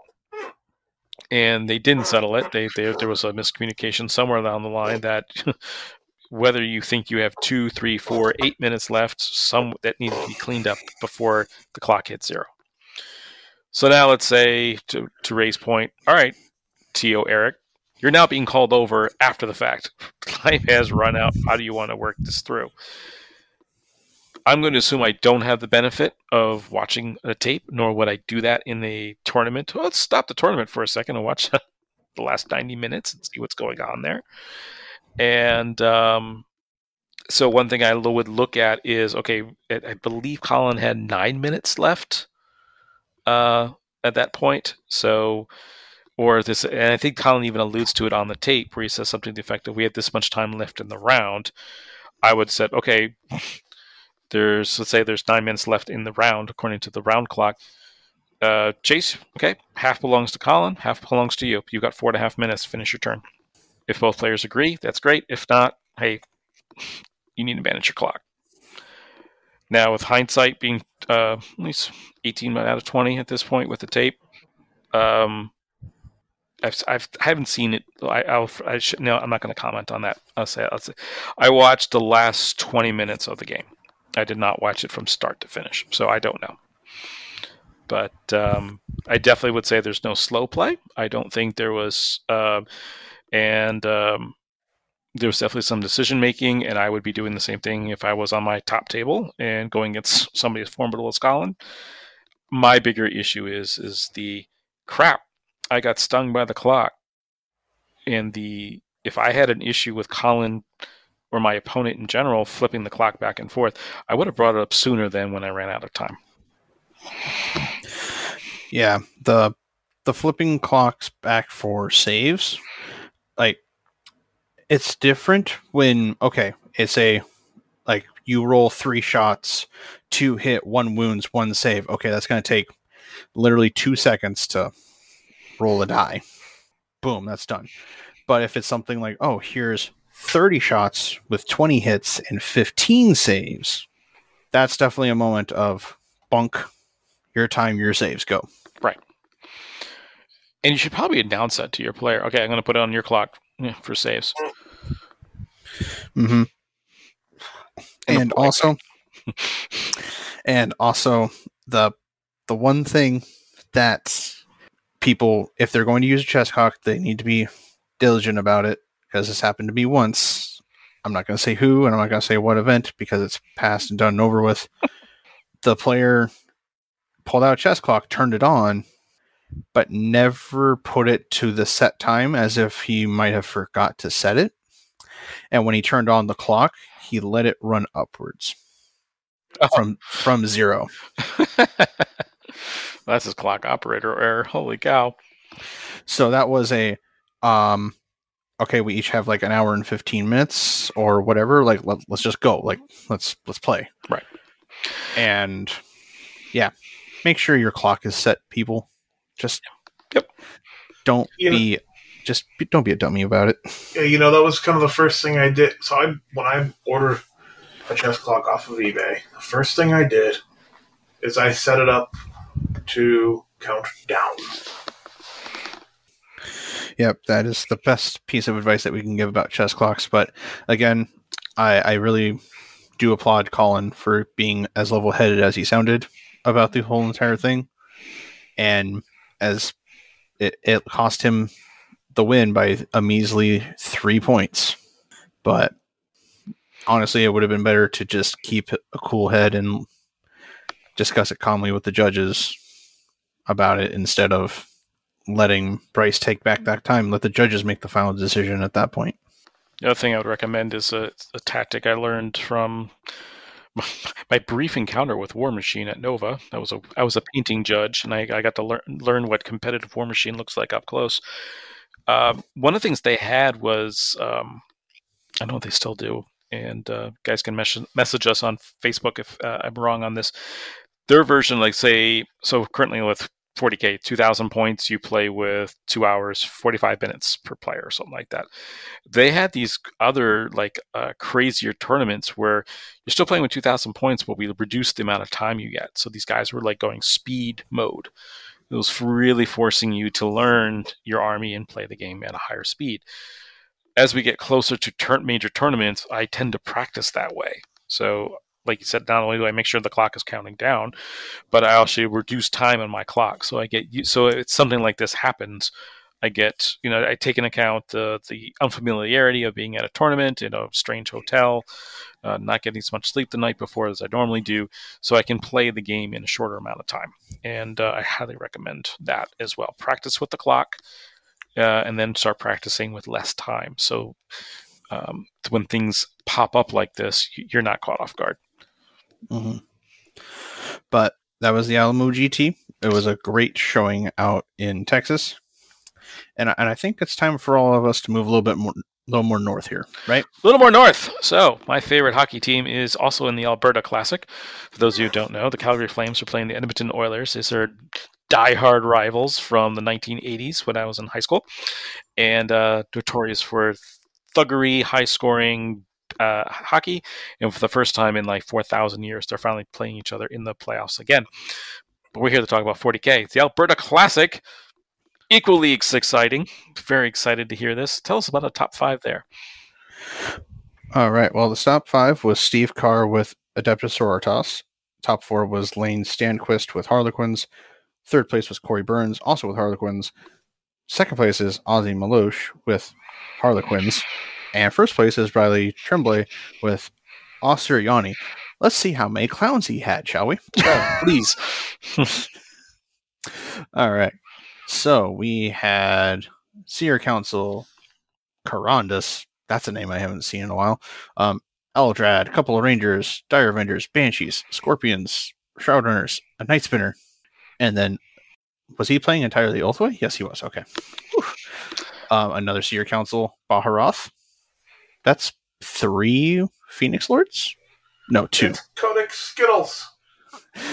Speaker 1: and they didn't settle it. They, they, there was a miscommunication somewhere down the line that whether you think you have two, three, four, eight minutes left, some that needs to be cleaned up before the clock hits zero. So now let's say to to Ray's point, all right, To Eric, you're now being called over after the fact. Time has run out. How do you want to work this through? I'm going to assume I don't have the benefit of watching a tape, nor would I do that in the tournament. Well, let's stop the tournament for a second and watch the last 90 minutes and see what's going on there. And um, so, one thing I would look at is okay, I believe Colin had nine minutes left uh, at that point. So, or this, and I think Colin even alludes to it on the tape where he says something to the effect of, "We have this much time left in the round." I would say, okay, there's let's say there's nine minutes left in the round according to the round clock. Uh, Chase, okay, half belongs to Colin, half belongs to you. You've got four and a half minutes. Finish your turn. If both players agree, that's great. If not, hey, you need to manage your clock. Now, with hindsight being uh, at least 18 out of 20 at this point with the tape, um, I've, I've I haven't seen it. I I'll, I should, no, I'm not going to comment on that. I'll say, I'll say I watched the last 20 minutes of the game. I did not watch it from start to finish, so I don't know. But um, I definitely would say there's no slow play. I don't think there was, uh, and um, there was definitely some decision making, and I would be doing the same thing if I was on my top table and going against somebody as formidable as Colin. My bigger issue is is the crap. I got stung by the clock, and the if I had an issue with Colin or my opponent in general flipping the clock back and forth, I would have brought it up sooner than when I ran out of time.
Speaker 2: Yeah, the the flipping clocks back for saves, like it's different when okay, it's a like you roll three shots, two hit, one wounds, one save. Okay, that's gonna take literally two seconds to roll a die. Boom, that's done. But if it's something like, oh, here's 30 shots with 20 hits and 15 saves, that's definitely a moment of bunk, your time, your saves, go.
Speaker 1: Right. And you should probably announce that to your player. Okay, I'm going to put it on your clock for saves.
Speaker 2: Mm-hmm. And also, and also the the one thing that people, if they're going to use a chess clock, they need to be diligent about it because this happened to me once. I'm not going to say who and I'm not going to say what event because it's past and done and over with. the player pulled out a chess clock, turned it on, but never put it to the set time as if he might have forgot to set it. And when he turned on the clock, he let it run upwards oh. from from zero.
Speaker 1: That's his clock operator error. Holy cow!
Speaker 2: So that was a um okay, we each have like an hour and 15 minutes or whatever. Like, let, us just go. Like, let's, let's play.
Speaker 1: Right.
Speaker 2: And yeah, make sure your clock is set, people. Just,
Speaker 1: yep.
Speaker 2: Don't you be, know, just be, don't be a dummy about it.
Speaker 3: Yeah. You know, that was kind of the first thing I did. So I, when I ordered a chess clock off of eBay, the first thing I did is I set it up to count down.
Speaker 2: Yep, that is the best piece of advice that we can give about chess clocks. But again, I, I really do applaud Colin for being as level headed as he sounded about the whole entire thing. And as it, it cost him the win by a measly three points. But honestly, it would have been better to just keep a cool head and discuss it calmly with the judges about it instead of letting Bryce take back that time. Let the judges make the final decision at that point.
Speaker 1: The other thing I would recommend is a, a tactic I learned from my brief encounter with War Machine at Nova. I was a I was a painting judge, and I, I got to learn learn what competitive War Machine looks like up close. Uh, one of the things they had was um, I know they still do, and uh, guys can mes- message us on Facebook if uh, I'm wrong on this. Their version, like say, so currently with 40k 2000 points you play with two hours 45 minutes per player or something like that. They had these other like uh, crazier tournaments where you're still playing with 2000 points but we reduced the amount of time you get. So these guys were like going speed mode. It was really forcing you to learn your army and play the game at a higher speed. As we get closer to tur- major tournaments i tend to practice that way. So like you said, not only do I make sure the clock is counting down, but I also reduce time on my clock. So I get so it's something like this happens. I get, you know, I take into account the the unfamiliarity of being at a tournament in a strange hotel, uh, not getting as much sleep the night before as I normally do, so I can play the game in a shorter amount of time. And uh, I highly recommend that as well. Practice with the clock, uh, and then start practicing with less time. So um, when things pop up like this, you're not caught off guard.
Speaker 2: Mm-hmm. But that was the Alamo GT. It was a great showing out in Texas, and and I think it's time for all of us to move a little bit more, a little more north here, right?
Speaker 1: A little more north. So my favorite hockey team is also in the Alberta Classic. For those of you who don't know, the Calgary Flames are playing the Edmonton Oilers. These are diehard rivals from the 1980s when I was in high school, and uh, notorious for thuggery, high scoring, uh, hockey, and for the first time in like 4,000 years, they're finally playing each other in the playoffs again. But we're here to talk about 40K. It's the Alberta Classic, equally exciting. Very excited to hear this. Tell us about the top five there.
Speaker 2: All right. Well, the top five was Steve Carr with Adeptus Sororitas. Top four was Lane Stanquist with Harlequins. Third place was Corey Burns, also with Harlequins. Second place is Ozzy Maloche with Harlequins. And first place is Riley Tremblay with Asuryani. Let's see how many clowns he had, shall we?
Speaker 1: Please.
Speaker 2: All right. So we had Seer Council, Karandras. That's a name I haven't seen in a while. Um, Eldrad, a couple of Rangers, Dire Avengers, Banshees, Scorpions, Shroudrunners, a Night Spinner, and then was he playing entirely Ulthwé? Yes, he was. Okay. Um, another Seer Council, Baharoth. That's three Phoenix Lords? No, two.
Speaker 3: It's Codex Skittles.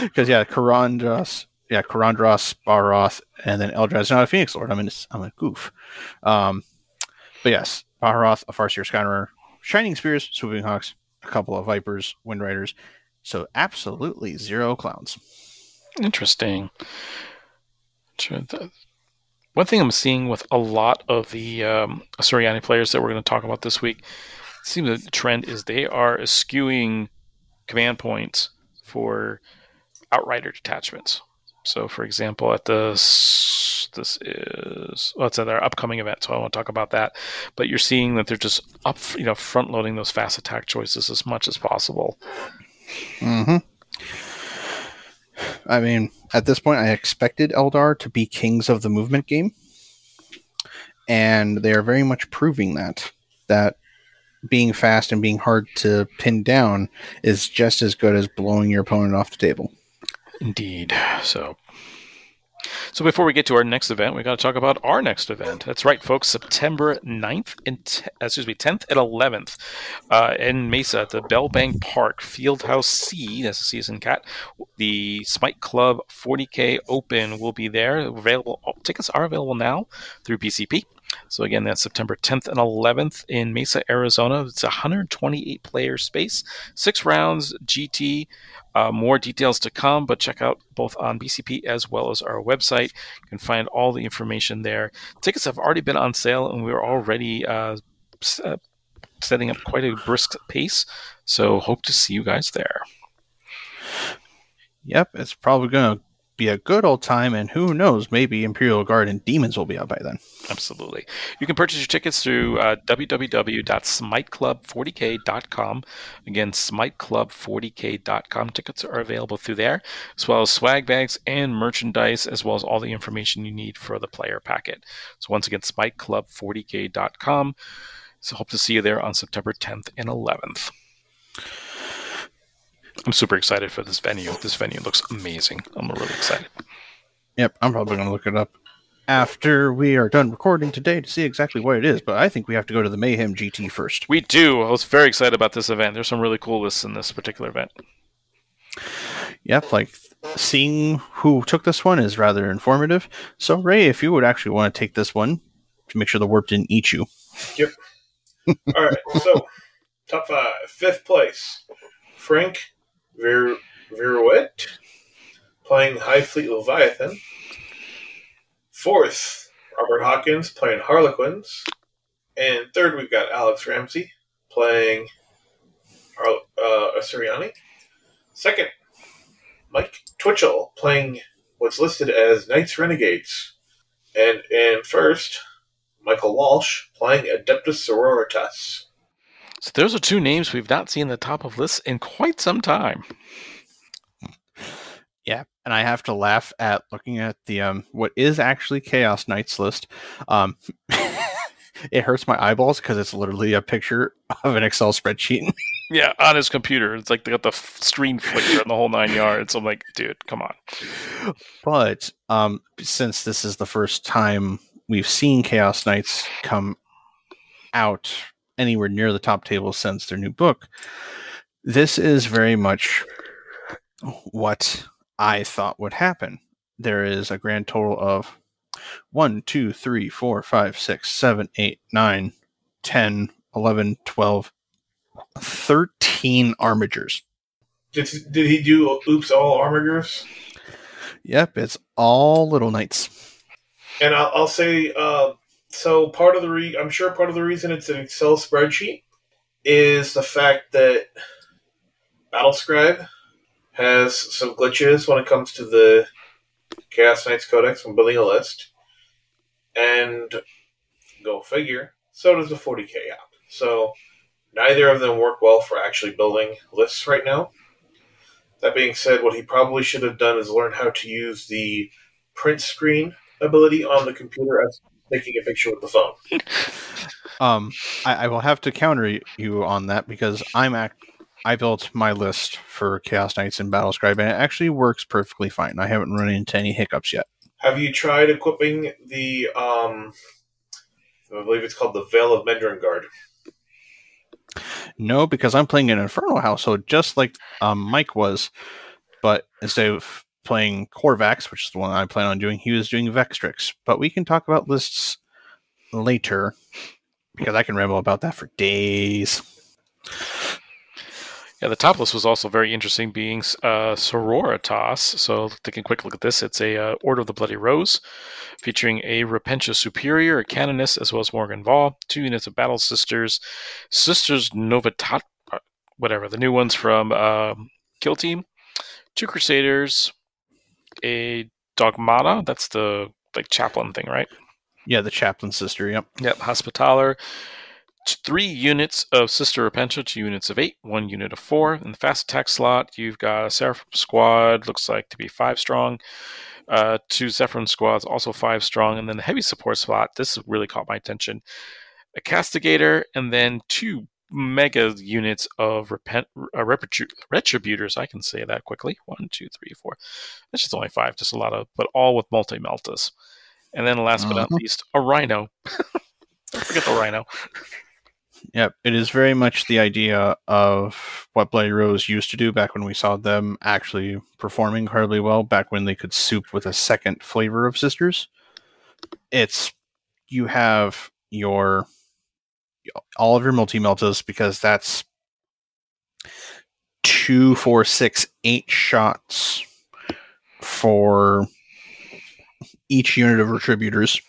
Speaker 2: Because yeah, Karandras, yeah, Karandras, Baharoth, and then Eldrad's not a Phoenix Lord. I'm in, I'm a goof. Um, but yes, Baharoth, a Farseer Skyrunner, Shining Spears, Swooping Hawks, a couple of Vipers, Wind Riders. So absolutely zero clowns.
Speaker 1: Interesting. One thing I'm seeing with a lot of the um, Soriani players that we're going to talk about this week, seems that the trend is they are eschewing command points for outrider detachments. So, for example, at this, this is well, it's at their upcoming event, so I won't talk about that. But you're seeing that they're just up, you know, front loading those fast attack choices as much as possible.
Speaker 2: Mm-hmm. I mean, at this point, I expected Eldar to be kings of the movement game, and they are very much proving that that being fast and being hard to pin down is just as good as blowing your opponent off the table.
Speaker 1: Indeed. So, so before we get to our next event, we got to talk about our next event. That's right, folks. September 9th and t- excuse me, 10th and 11th uh, in Mesa at the Bellbank Park Fieldhouse C. That's a season cat. The Smite Club 40k Open will be there. Available tickets are available now through BCP. So again, that's September 10th and 11th in Mesa, Arizona. It's a 128 player space, six rounds, GT. Uh, more details to come, but check out both on BCP as well as our website. You can find all the information there. Tickets have already been on sale, and we're already uh, uh, setting up quite a brisk pace. So hope to see you guys there.
Speaker 2: Yep, it's probably going to be a good old time, and who knows, maybe Imperial Guard and Demons will be out by then.
Speaker 1: Absolutely. You can purchase your tickets through uh, www.smiteclub40k.com. Again, smiteclub40k.com. Tickets are available through there, as well as swag bags and merchandise, as well as all the information you need for the player packet. So, once again, smiteclub40k.com. So, hope to see you there on September 10th and 11th. I'm super excited for this venue. This venue looks amazing. I'm really excited.
Speaker 2: Yep, I'm probably going to look it up after we are done recording today to see exactly what it is, but I think we have to go to the Mayhem GT first.
Speaker 1: We do. I was very excited about this event. There's some really cool lists in this particular event.
Speaker 2: Yep, like seeing who took this one is rather informative. So, Ray, if you would actually want to take this one to make sure the warp didn't eat you. Yep.
Speaker 3: All right, so top five. Fifth place, Frank Ver- Viruet, playing Hive Fleet Leviathan. Fourth, Robert Hawkins playing Harlequins. And third, we've got Alex Ramsey playing Har- uh. Second, Mike Twitchell playing what's listed as Knights Renegades. And and first, Michael Walsh playing Adeptus Sororitas.
Speaker 1: So those are two names we've not seen the top of lists in quite some time.
Speaker 2: Yeah, and I have to laugh at looking at the um what is actually Chaos Knights list. Um, it hurts my eyeballs because it's literally a picture of an Excel spreadsheet.
Speaker 1: Yeah, on his computer. It's like they got the screen flicker and the whole nine yards. I'm like, dude, come on.
Speaker 2: but um, since this is the first time we've seen Chaos Knights come out anywhere near the top table since their new book, this is very much what I thought would happen. There is a grand total of 1, 2, 3, 4, 5, 6, 7, 8, 9, 10, 11, 12, 13 armigers.
Speaker 3: Did, did he do Oops All Armigers?
Speaker 2: Yep, it's all little knights.
Speaker 3: And I'll, I'll say, uh, so part of the re- I'm sure part of the reason it's an Excel spreadsheet is the fact that Battlescribe has some glitches when it comes to the Chaos Knights Codex when building a list. And go figure, so does the 40k app. So neither of them work well for actually building lists right now. That being said, what he probably should have done is learn how to use the print screen ability on the computer as taking a picture with the phone.
Speaker 2: Um, I, I will have to counter you on that because I'm act. I built my list for Chaos Knights and Battlescribe, and it actually works perfectly fine. I haven't run into any hiccups yet.
Speaker 3: Have you tried equipping the um I believe it's called the Veil of Medrengard?
Speaker 2: No, because I'm playing an Inferno household just like um, Mike was, but instead of playing Korvax, which is the one I plan on doing, he was doing Vextrix. But we can talk about lists later because I can ramble about that for days.
Speaker 1: Yeah, the top list was also very interesting, being uh, Sororitas. So, taking a quick look at this, it's a uh, Order of the Bloody Rose, featuring a Repentia Superior, a Canoness, as well as Morvenn Vahl, two units of Battle Sisters, Sisters Novitiate, uh, whatever, the new ones from uh, Kill Team, two Crusaders, a Dogmata, that's the like chaplain thing, right?
Speaker 2: Yeah, the chaplain sister. Yep.
Speaker 1: Yep, Hospitaller. Three units of Sister Repentia, two units of eight, one unit of four. In the fast attack slot, you've got a Seraphim squad, looks like to be five strong. Uh, two Zephyrim squads, also five strong. And then the heavy support slot, this really caught my attention. A Castigator, and then two mega units of repent, uh, retribu- Retributors. I can say that quickly. One, two, three, four. That's just only five, just a lot of, but all with multi meltas. And then last but not
Speaker 2: Uh-huh.
Speaker 1: least, a Rhino. Don't forget the Rhino.
Speaker 2: Yep, it is very much the idea of what Bloody Rose used to do back when we saw them actually performing incredibly well, back when they could soup with a second flavor of sisters. It's you have your all of your multi meltas because that's two, four, six, eight shots for each unit of retributors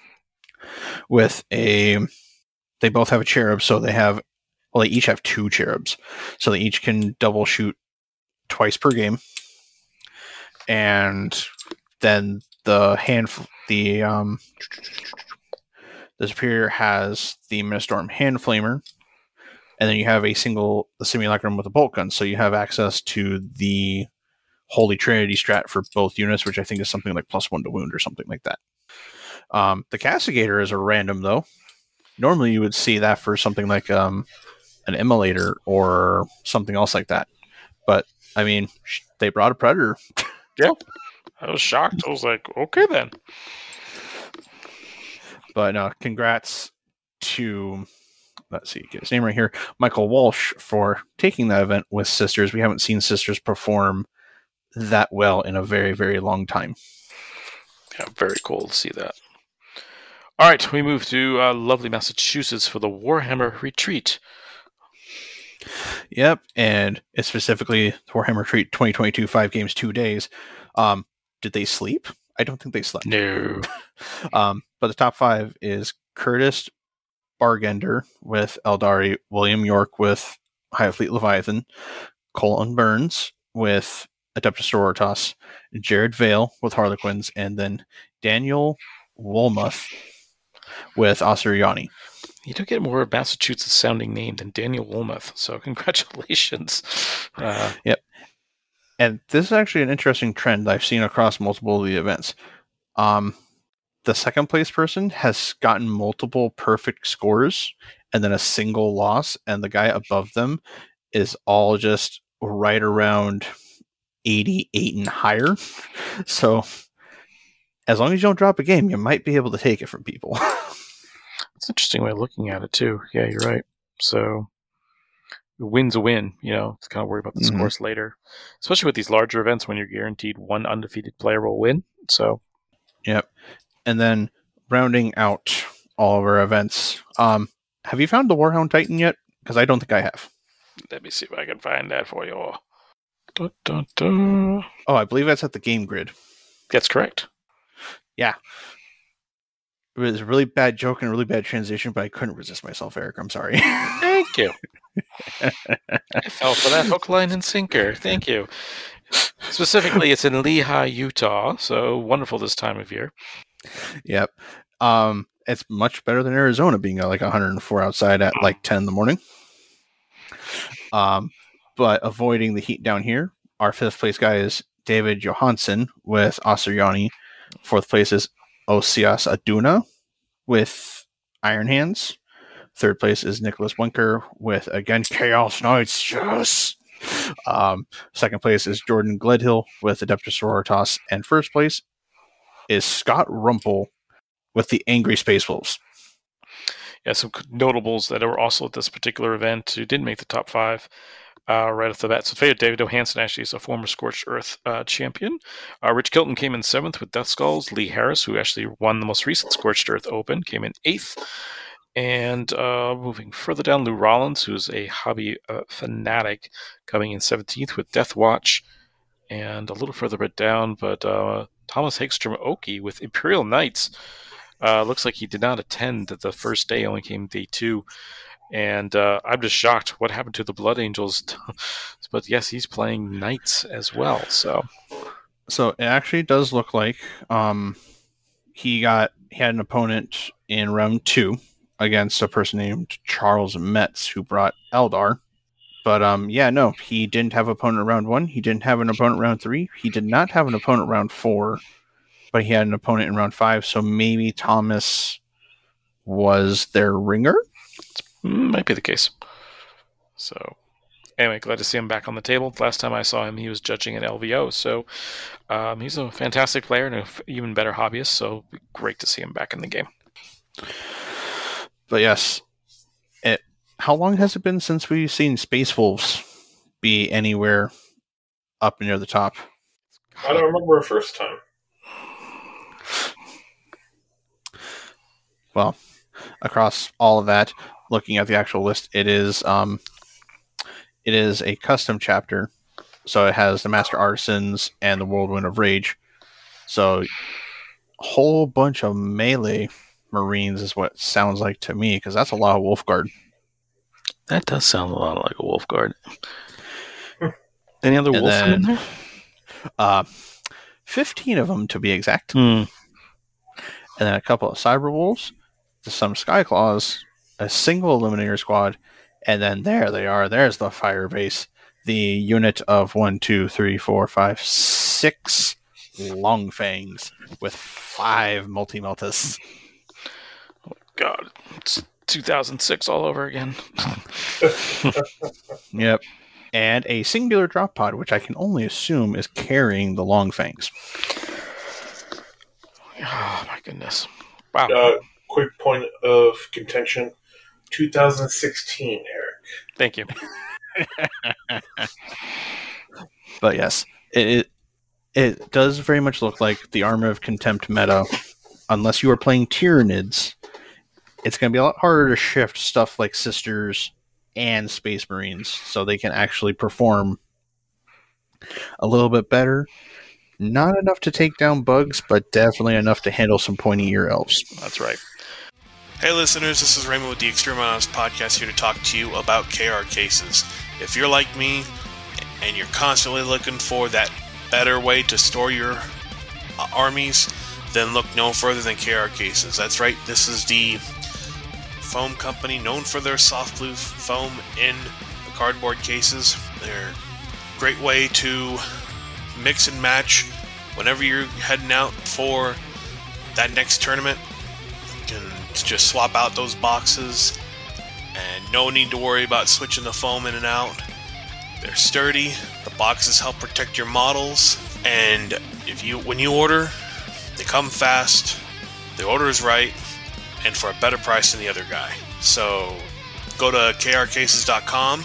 Speaker 2: with a they both have a cherub, so they have well, they each have two cherubs, so they each can double shoot twice per game, and then the hand the um the superior has the Ministorum hand flamer, and then you have a single the simulacrum with a bolt gun, so you have access to the Holy Trinity strat for both units, which I think is something like plus one to wound or something like that. Um, the castigator is a random though. Normally, you would see that for something like um, an immolator or something else like that. But I mean, sh- they brought a predator. Yep.
Speaker 1: I was shocked. I was like, okay then.
Speaker 2: But uh, congrats to let's see, get his name right here, Michael Walsh for taking that event with Sisters. We haven't seen Sisters perform that well in a very, very long time.
Speaker 1: Yeah, very cool to see that. All right, we move to uh, lovely Massachusetts for the Warhammer Retreat.
Speaker 2: Yep, and it's specifically Warhammer Retreat 2022, five games, two days. Um, did they sleep? I don't think they slept.
Speaker 1: No.
Speaker 2: Um, but the top five is Curtis Bargender with Aeldari, William York with Hive Fleet Leviathan, Colin Burns with Adeptus Sororitas, Jared Vale with Harlequins, and then Daniel Wolmuth with Asuryani.
Speaker 1: You don't get more Massachusetts sounding name than Daniel Wilmuth, so congratulations. Uh,
Speaker 2: And this is actually an interesting trend I've seen across multiple of the events. Um, the second place person has gotten multiple perfect scores and then a single loss, and the guy above them is all just right around 88 and higher. So as long as you don't drop a game, you might be able to take it from people.
Speaker 1: it's an interesting way of looking at it, too. Yeah, you're right. So, a win's a win. You know, to kind of worry about the
Speaker 2: Mhm.
Speaker 1: scores later, especially with these larger events when you're guaranteed one undefeated player will win. So,
Speaker 2: Yep. And then rounding out all of our events, um, have you found the Warhound Titan yet? Because I don't think I have.
Speaker 1: let me see if I can find that for you. Dun, dun, dun.
Speaker 2: Oh, I believe that's at the game grid.
Speaker 1: That's correct.
Speaker 2: It was a really bad joke and a really bad transition, but I couldn't resist myself, Eric. I'm sorry.
Speaker 1: Thank you. I fell for that hook, line, and sinker. Thank you. Specifically, it's in Lehi, Utah, so wonderful this time of year.
Speaker 2: yep. Um, it's much better than Arizona being like 104 outside at like 10 in the morning. Um, but avoiding the heat down here, our fifth place guy is David Johansson with Asuryani. Fourth place is Osias Aduna with Iron Hands. Third place is Nicholas Winker with again Chaos Knights. Yes. Um, second place is Jordan Gledhill with Adeptus Sororitas, and first place is Scott Rumpel with the Angry Space Wolves.
Speaker 1: Yeah, some notables that were also at this particular event who didn't make the top five uh, right off the bat. So, favorite David Johansson actually is a former Scorched Earth uh, champion. Uh, Rich Kilton came in seventh with Death Skulls. Lee Harris, who actually won the most recent Scorched Earth Open, came in eighth. And uh, moving further down, Lou Rollins, who's a hobby uh, fanatic, coming in 17th with Death Watch. And a little further bit down, but uh, Thomas Hagstrom Oki with Imperial Knights. Looks like he did not attend the first day, only came day two. And uh, I'm just shocked what happened to the Blood Angels. but yes, he's playing Knights as well. So,
Speaker 2: so it actually does look like um, he got he had an opponent in round two against a person named Charles Metz who brought Eldar. But um, yeah, no, he didn't have opponent round one. He didn't have an opponent round three. He did not have an opponent round four, but he had an opponent in round five. So maybe Thomas was their ringer.
Speaker 1: Mm, might be the case. So anyway, glad to see him back on the table. Last time I saw him, he was judging an LVO. So um, he's a fantastic player and an even better hobbyist. So great to see him back in the game.
Speaker 2: But yes, it. How long has it been since we've seen Space Wolves be anywhere up near the top?
Speaker 3: I don't remember a first time.
Speaker 2: Well, across all of that, looking at the actual list, it is um, it is a custom chapter, so it has the Master Artisans and the Whirlwind of Rage. So, a whole bunch of melee Marines is what sounds like to me because that's a lot of Wolf Guard.
Speaker 1: That does sound a lot like a Wolf Guard. Any other wolf in there?
Speaker 2: Uh, fifteen of them to be exact,
Speaker 1: Hmm.
Speaker 2: and then a couple of Cyber Wolves, some Sky Claws, a single Eliminator squad, and then there they are. There's the fire base. The unit of one, two, three, four, five, six long fangs with five multi meltas.
Speaker 1: Oh, God, it's 2006 all over again.
Speaker 2: Yep. And a singular drop pod, which I can only assume is carrying the long fangs.
Speaker 1: oh my goodness! Wow.
Speaker 3: Uh, quick point of contention 2016, Eric.
Speaker 1: Thank you.
Speaker 2: But yes, it, it it does very much look like the Armor of Contempt meta. Unless you are playing Tyranids, it's going to be a lot harder to shift stuff like Sisters and Space Marines so they can actually perform a little bit better. Not enough to take down bugs, but definitely enough to handle some pointy ear elves.
Speaker 1: That's right.
Speaker 5: Hey listeners, this is Raymond with the Exterminatus Podcast here to talk to you about KR cases. If you're like me and you're constantly looking for that better way to store your uh, armies, then look no further than KR cases. That's right, this is the foam company known for their soft blue foam in the cardboard cases. They're a great way to mix and match whenever you're heading out for that next tournament just swap out those boxes and no need to worry about switching the foam in and out. They're sturdy, the boxes help protect your models, and if you when you order, they come fast, the order is right, and for a better price than the other guy. So go to krcases.com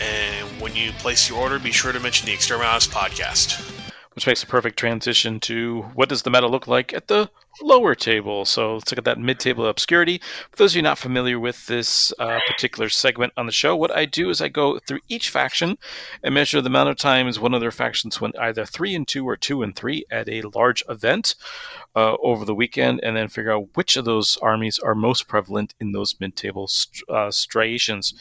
Speaker 5: and when you place your order, be sure to mention the Exterminatus podcast.
Speaker 1: Which makes a perfect transition to what does the meta look like at the lower table. So let's look at that mid-table obscurity. For those of you not familiar with this uh, particular segment on the show, what I do is I go through each faction and measure the amount of times one of their factions went either three and two or two and three at a large event uh, over the weekend, and then figure out which of those armies are most prevalent in those mid-table st- uh, striations.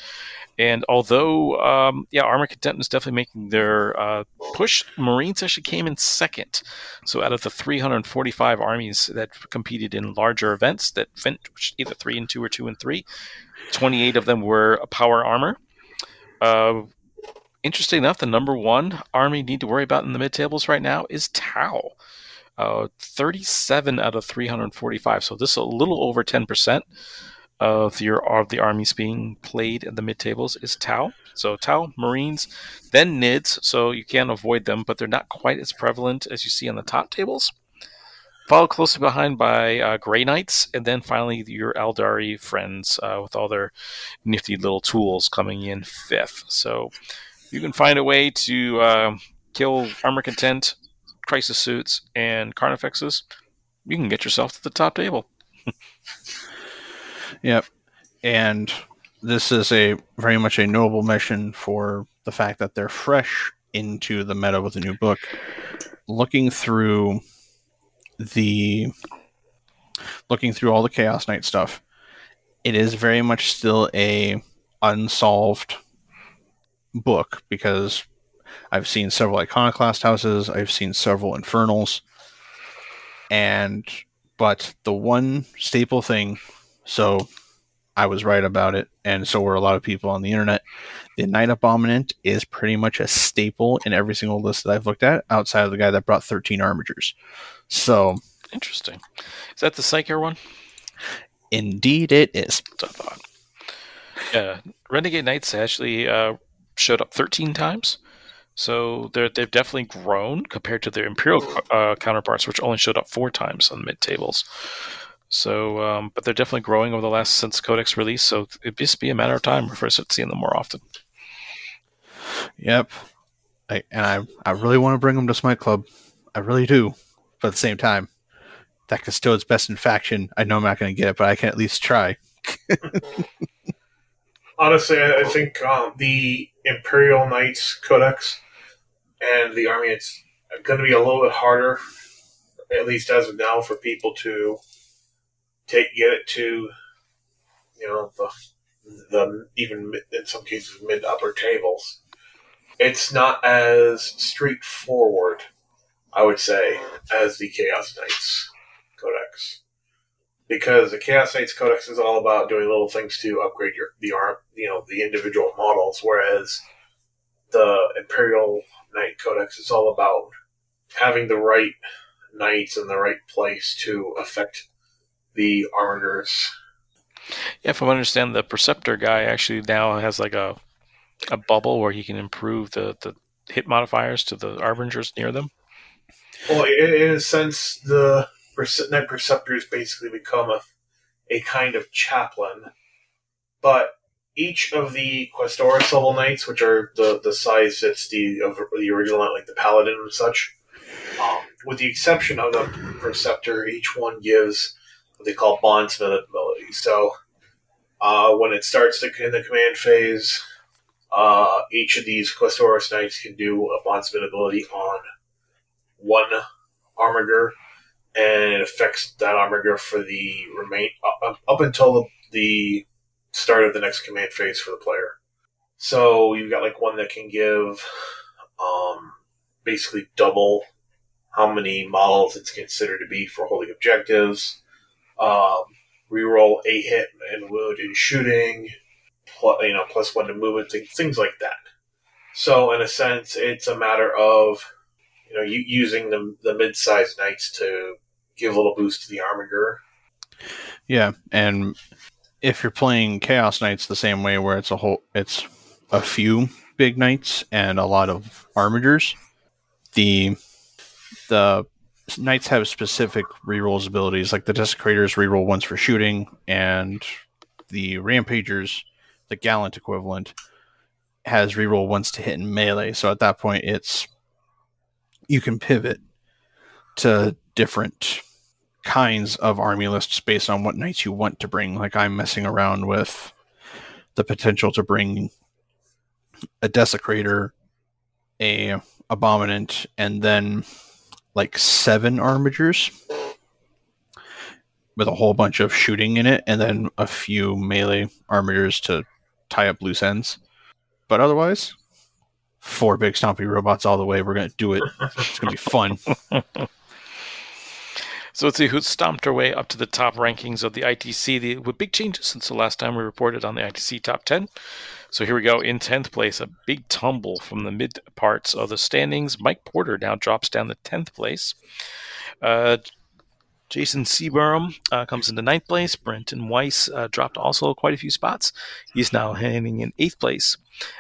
Speaker 1: And although, um, yeah, Armor Contempt is definitely making their uh, push, Marines actually came in second. So out of the 345 armies that competed in larger events that finished either three and two or two and three. 28 of them were power armor. Uh, interesting enough, the number one army need to worry about in the mid tables right now is Tau. Uh, 37 out of 345. So this is a little over 10% of your of the armies being played in the mid tables is Tau. So Tau, Marines, then Nids. So you can't avoid them, but they're not quite as prevalent as you see on the top tables. Followed closely behind by uh, Grey Knights, and then finally your Aeldari friends uh, with all their nifty little tools coming in fifth. So you can find a way to uh, kill armor content crisis suits, and carnifexes, you can get yourself to the top table.
Speaker 2: Yep. And this is a very much a notable mission for the fact that they're fresh into the meta with a new book. Looking through the looking through all the Chaos Knight stuff, it is very much still a unsolved book because I've seen several iconoclast houses. I've seen several infernals. And, but the one staple thing, so I was right about it, and so were a lot of people on the internet. The Knight Abominant is pretty much a staple in every single list that I've looked at, outside of the guy that brought 13 armigers. So,
Speaker 1: interesting. Is that the Psyker one?
Speaker 2: Indeed, it is.
Speaker 1: That's what I thought. Yeah, Renegade Knights actually uh, showed up 13 times. So they're, they've definitely grown compared to their Imperial uh, counterparts, which only showed up four times on the mid tables. So, um, but they're definitely growing over the last since Codex release. So it'd just be a matter of time for us to seeing them more often.
Speaker 2: Yep, I, and I I really want to bring them to Smite Club. I really do. But at the same time, that Custode's best in faction. I know I'm not going to get it, but I can at least try.
Speaker 3: Honestly, I think um, the Imperial Knights Codex and the army, it's going to be a little bit harder, at least as of now, for people to take get it to, you know, the the even in some cases mid upper tables. It's not as straightforward, I would say, as the Chaos Knights Codex, because the Chaos Knights Codex is all about doing little things to upgrade your the arm, you know, the individual models, whereas the Imperial Knight Codex is all about having the right knights in the right place to affect the armigers.
Speaker 1: Yeah, if I understand, the Preceptor guy actually now has like a a bubble where he can improve the, the hit modifiers to the armigers near them.
Speaker 3: Well, in a sense, the Knight Preceptors basically become a, a kind of chaplain, but each of the Questoris level knights, which are the, the size that's the of the original, like the Paladin and such, um, with the exception of the Preceptor, each one gives what they call bondsman ability. So uh, when it starts to, in the command phase, uh, each of these Questoris knights can do a bondsman ability on one armiger, and it affects that armiger for the remain up, up until the, the start of the next command phase for the player. So you've got like one that can give um, basically double how many models it's considered to be for holding objectives. Um, reroll a hit and wound in shooting, you know, plus one to movement, things like that. So in a sense, it's a matter of you know using the the mid-sized knights to give a little boost to the armiger.
Speaker 2: Yeah, and if you're playing Chaos Knights the same way, where it's a whole, it's a few big knights and a lot of armigers, the the knights have specific rerolls abilities. Like the Desecrators reroll once for shooting, and the Rampagers, the Gallant equivalent, has reroll once to hit in melee. So at that point, it's you can pivot to different kinds of army lists based on what knights you want to bring. Like I'm messing around with the potential to bring a desecrator, a abominant, and then like seven armigers with a whole bunch of shooting in it, and then a few melee armigers to tie up loose ends. But otherwise, four big stompy robots all the way. We're gonna do it. It's gonna be fun.
Speaker 1: So let's see who's stomped our way up to the top rankings of the ITC the, with big changes since the last time we reported on the ITC top 10. So here we go. In 10th place, a big tumble from the mid parts of the standings. Mike Porter now drops down to 10th place. Uh, Jason Seaburn uh, comes into ninth place. Brenton Weiss uh, dropped also quite a few spots. He's now hanging in eighth place.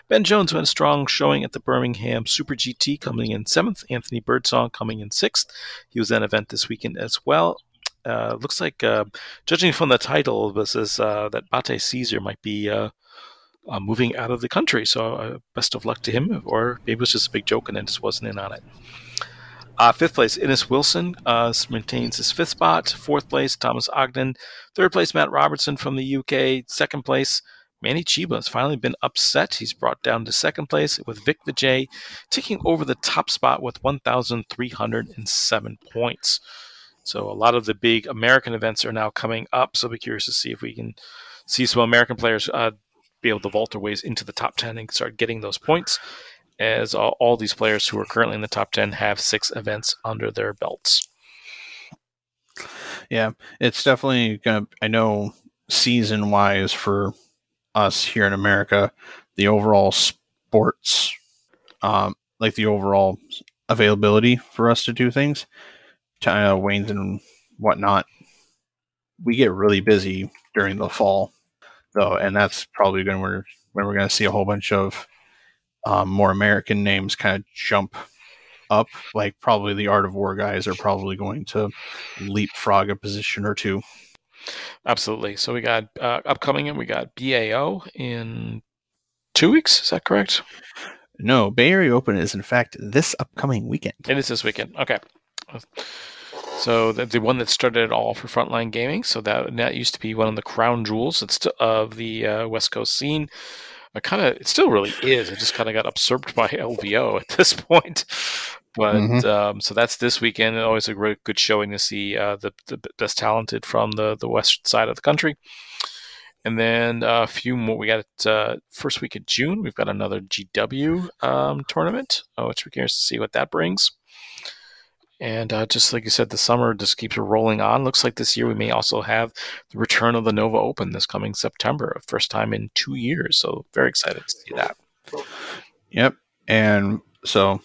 Speaker 1: Ben Jones went strong showing at the Birmingham Super GT, coming in seventh. Anthony Birdsong coming in sixth. He was at an event this weekend as well. Uh, looks like, uh, judging from the title, this is uh, that Bate Caesar might be uh, uh, moving out of the country. So uh, best of luck to him, or maybe it was just a big joke and then just wasn't in on it. Uh, fifth place, Innes Wilson uh, maintains his fifth spot. Fourth place, Thomas Ogden. Third place, Matt Robertson from the UK. Second place, Manny Chiba has finally been upset. He's brought down to second place with Vic J taking over the top spot with 1,307 points. So a lot of the big American events are now coming up. So I'll be curious to see if we can see some American players uh, be able to vault their ways into the top 10 and start getting those points as all, all these players who are currently in the top 10 have six events under their belts.
Speaker 2: Yeah, it's definitely going to, I know season wise for us here in America, the overall sports, um, like the overall availability for us to do things, China, wanes and whatnot, we get really busy during the fall, though, and that's probably going to when we're going to see a whole bunch of um, more American names kind of jump up. Like probably the Art of War guys are probably going to leapfrog a position or two.
Speaker 1: Absolutely. So we got uh, upcoming, and we got BAO in two weeks. Is that correct?
Speaker 2: No, Bay Area Open is in fact this upcoming weekend.
Speaker 1: It is this weekend. Okay. So the, the one that started it all for Frontline Gaming. So that that used to be one of the crown jewels it's of the uh, West Coast scene. I kind of it still really is. It just kind of got absorbed by LVO at this point. But mm-hmm. um, so that's this weekend. Always a great, good showing to see uh, the, the best talented from the the west side of the country. And then uh, a few more. We got uh, first week of June. We've got another GW um, tournament, uh, which we're curious to see what that brings. And uh, just like you said, the summer just keeps rolling on. Looks like this year we may also have the return of the Nova Open this coming September, first time in two years. So very excited to see that.
Speaker 2: Yep. And so,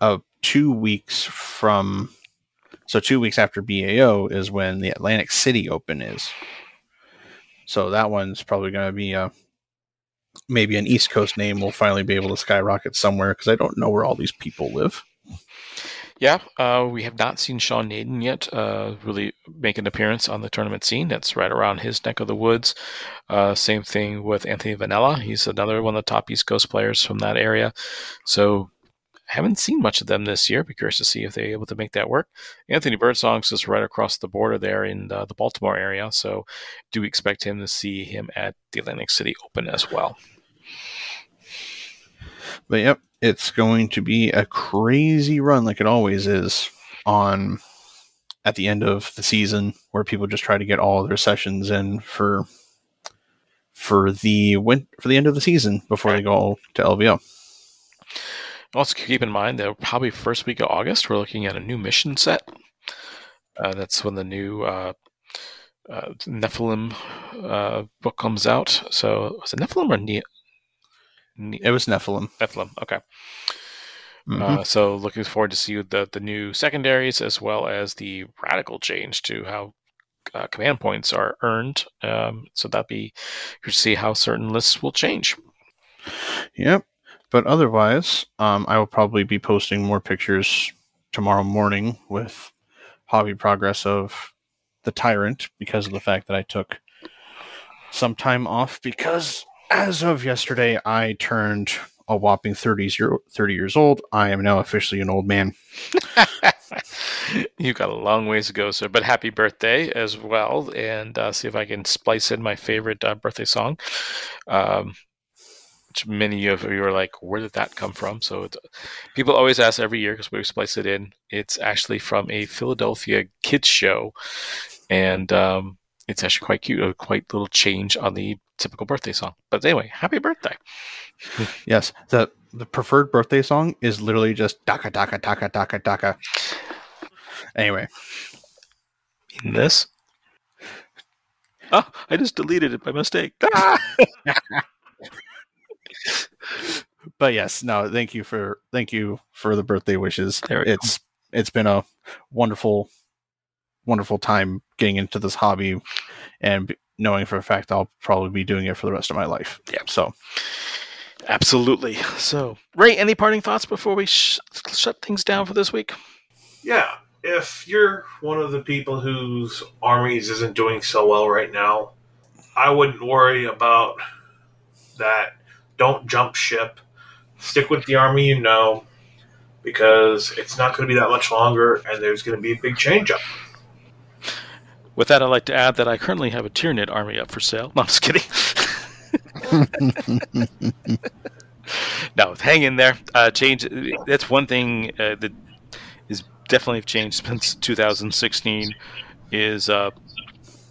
Speaker 2: uh, two weeks from, so two weeks after BAO is when the Atlantic City Open is. So that one's probably going to be a maybe an East Coast name. We'll finally be able to skyrocket somewhere because I don't know where all these people live.
Speaker 1: Yeah, uh, we have not seen Sean Nayden yet uh, really make an appearance on the tournament scene. That's right around his neck of the woods. Uh, same thing with Anthony Vanella. He's another one of the top East Coast players from that area. So haven't seen much of them this year. Be curious to see if they're able to make that work. Anthony Birdsong's just right across the border there in the, the Baltimore area. So do we expect him to see him at the Atlantic City Open as well.
Speaker 2: But yep, it's going to be a crazy run like it always is on at the end of the season where people just try to get all their sessions in for for the win for the end of the season before they go to LVO.
Speaker 1: Also keep in mind that probably first week of August we're looking at a new mission set. Uh, that's when the new uh, uh, Nephilim uh, book comes out. So was it Nephilim or
Speaker 2: it was Nephilim.
Speaker 1: Nephilim. Okay. Mm-hmm. Uh, so looking forward to see the the new secondaries as well as the radical change to how uh, command points are earned. Um, so that'd be to see how certain lists will change.
Speaker 2: Yep. But otherwise, um, I will probably be posting more pictures tomorrow morning with hobby progress of the tyrant because of the fact that I took some time off because as of yesterday, I turned a whopping 30, 30 years old. I am now officially an old man.
Speaker 1: You've got a long ways to go, sir. But happy birthday as well. And uh, see if I can splice in my favorite uh, birthday song. Um, which many of you are like, where did that come from? So people always ask every year because we splice it in. It's actually from a Philadelphia kids show. And um, it's actually quite cute, a quite little change on the typical birthday song. But anyway, happy birthday.
Speaker 2: yes. The the preferred birthday song is literally just daka daka daka daka daka. Anyway.
Speaker 1: In this? Oh, I just deleted it by mistake. Ah!
Speaker 2: but yes, no, thank you for thank you for the birthday wishes.
Speaker 1: We go.
Speaker 2: It's it's been a wonderful wonderful time getting into this hobby and knowing for a fact I'll probably be doing it for the rest of my life.
Speaker 1: Yeah.
Speaker 2: So,
Speaker 1: Absolutely. So, Ray, any parting thoughts before we sh- shut things down for this week?
Speaker 3: Yeah, if you're one of the people whose armies isn't doing so well right now, I wouldn't worry about that. Don't jump ship. Stick with the army you know, because it's not going to be that much longer, and there's going to be a big change up.
Speaker 1: With that, I'd like to add that I currently have a Tyranid army up for sale. No, I'm just kidding. no, hang in there. Uh, change. That's one thing uh, that is definitely changed since 2016. Is uh,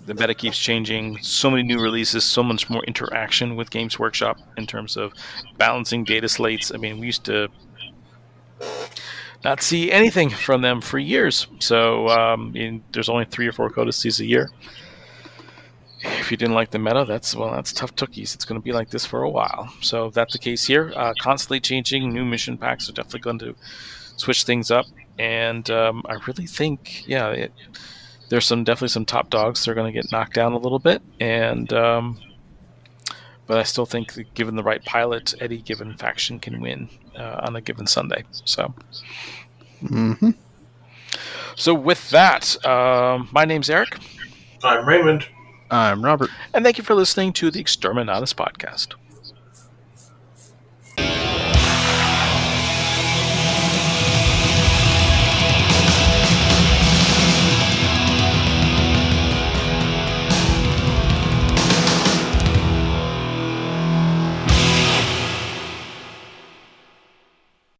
Speaker 1: the meta keeps changing. So many new releases. So much more interaction with Games Workshop in terms of balancing data slates. I mean, we used to not see anything from them for years. So um, in, there's only three or four codices a year. If you didn't like the meta, that's well, that's tough cookies. It's going to be like this for a while. So that's the case here. Uh, constantly changing. New mission packs are definitely going to switch things up. And um, I really think, yeah, it, there's some definitely some top dogs. They're going to get knocked down a little bit, and um, but I still think given the right pilot, any given faction can win uh, on a given Sunday. So.
Speaker 2: hmm
Speaker 1: So with that, um, my name's Eric,
Speaker 3: I'm Raymond.
Speaker 2: I'm Robert.
Speaker 1: and thank you for listening to the Exterminatus podcast.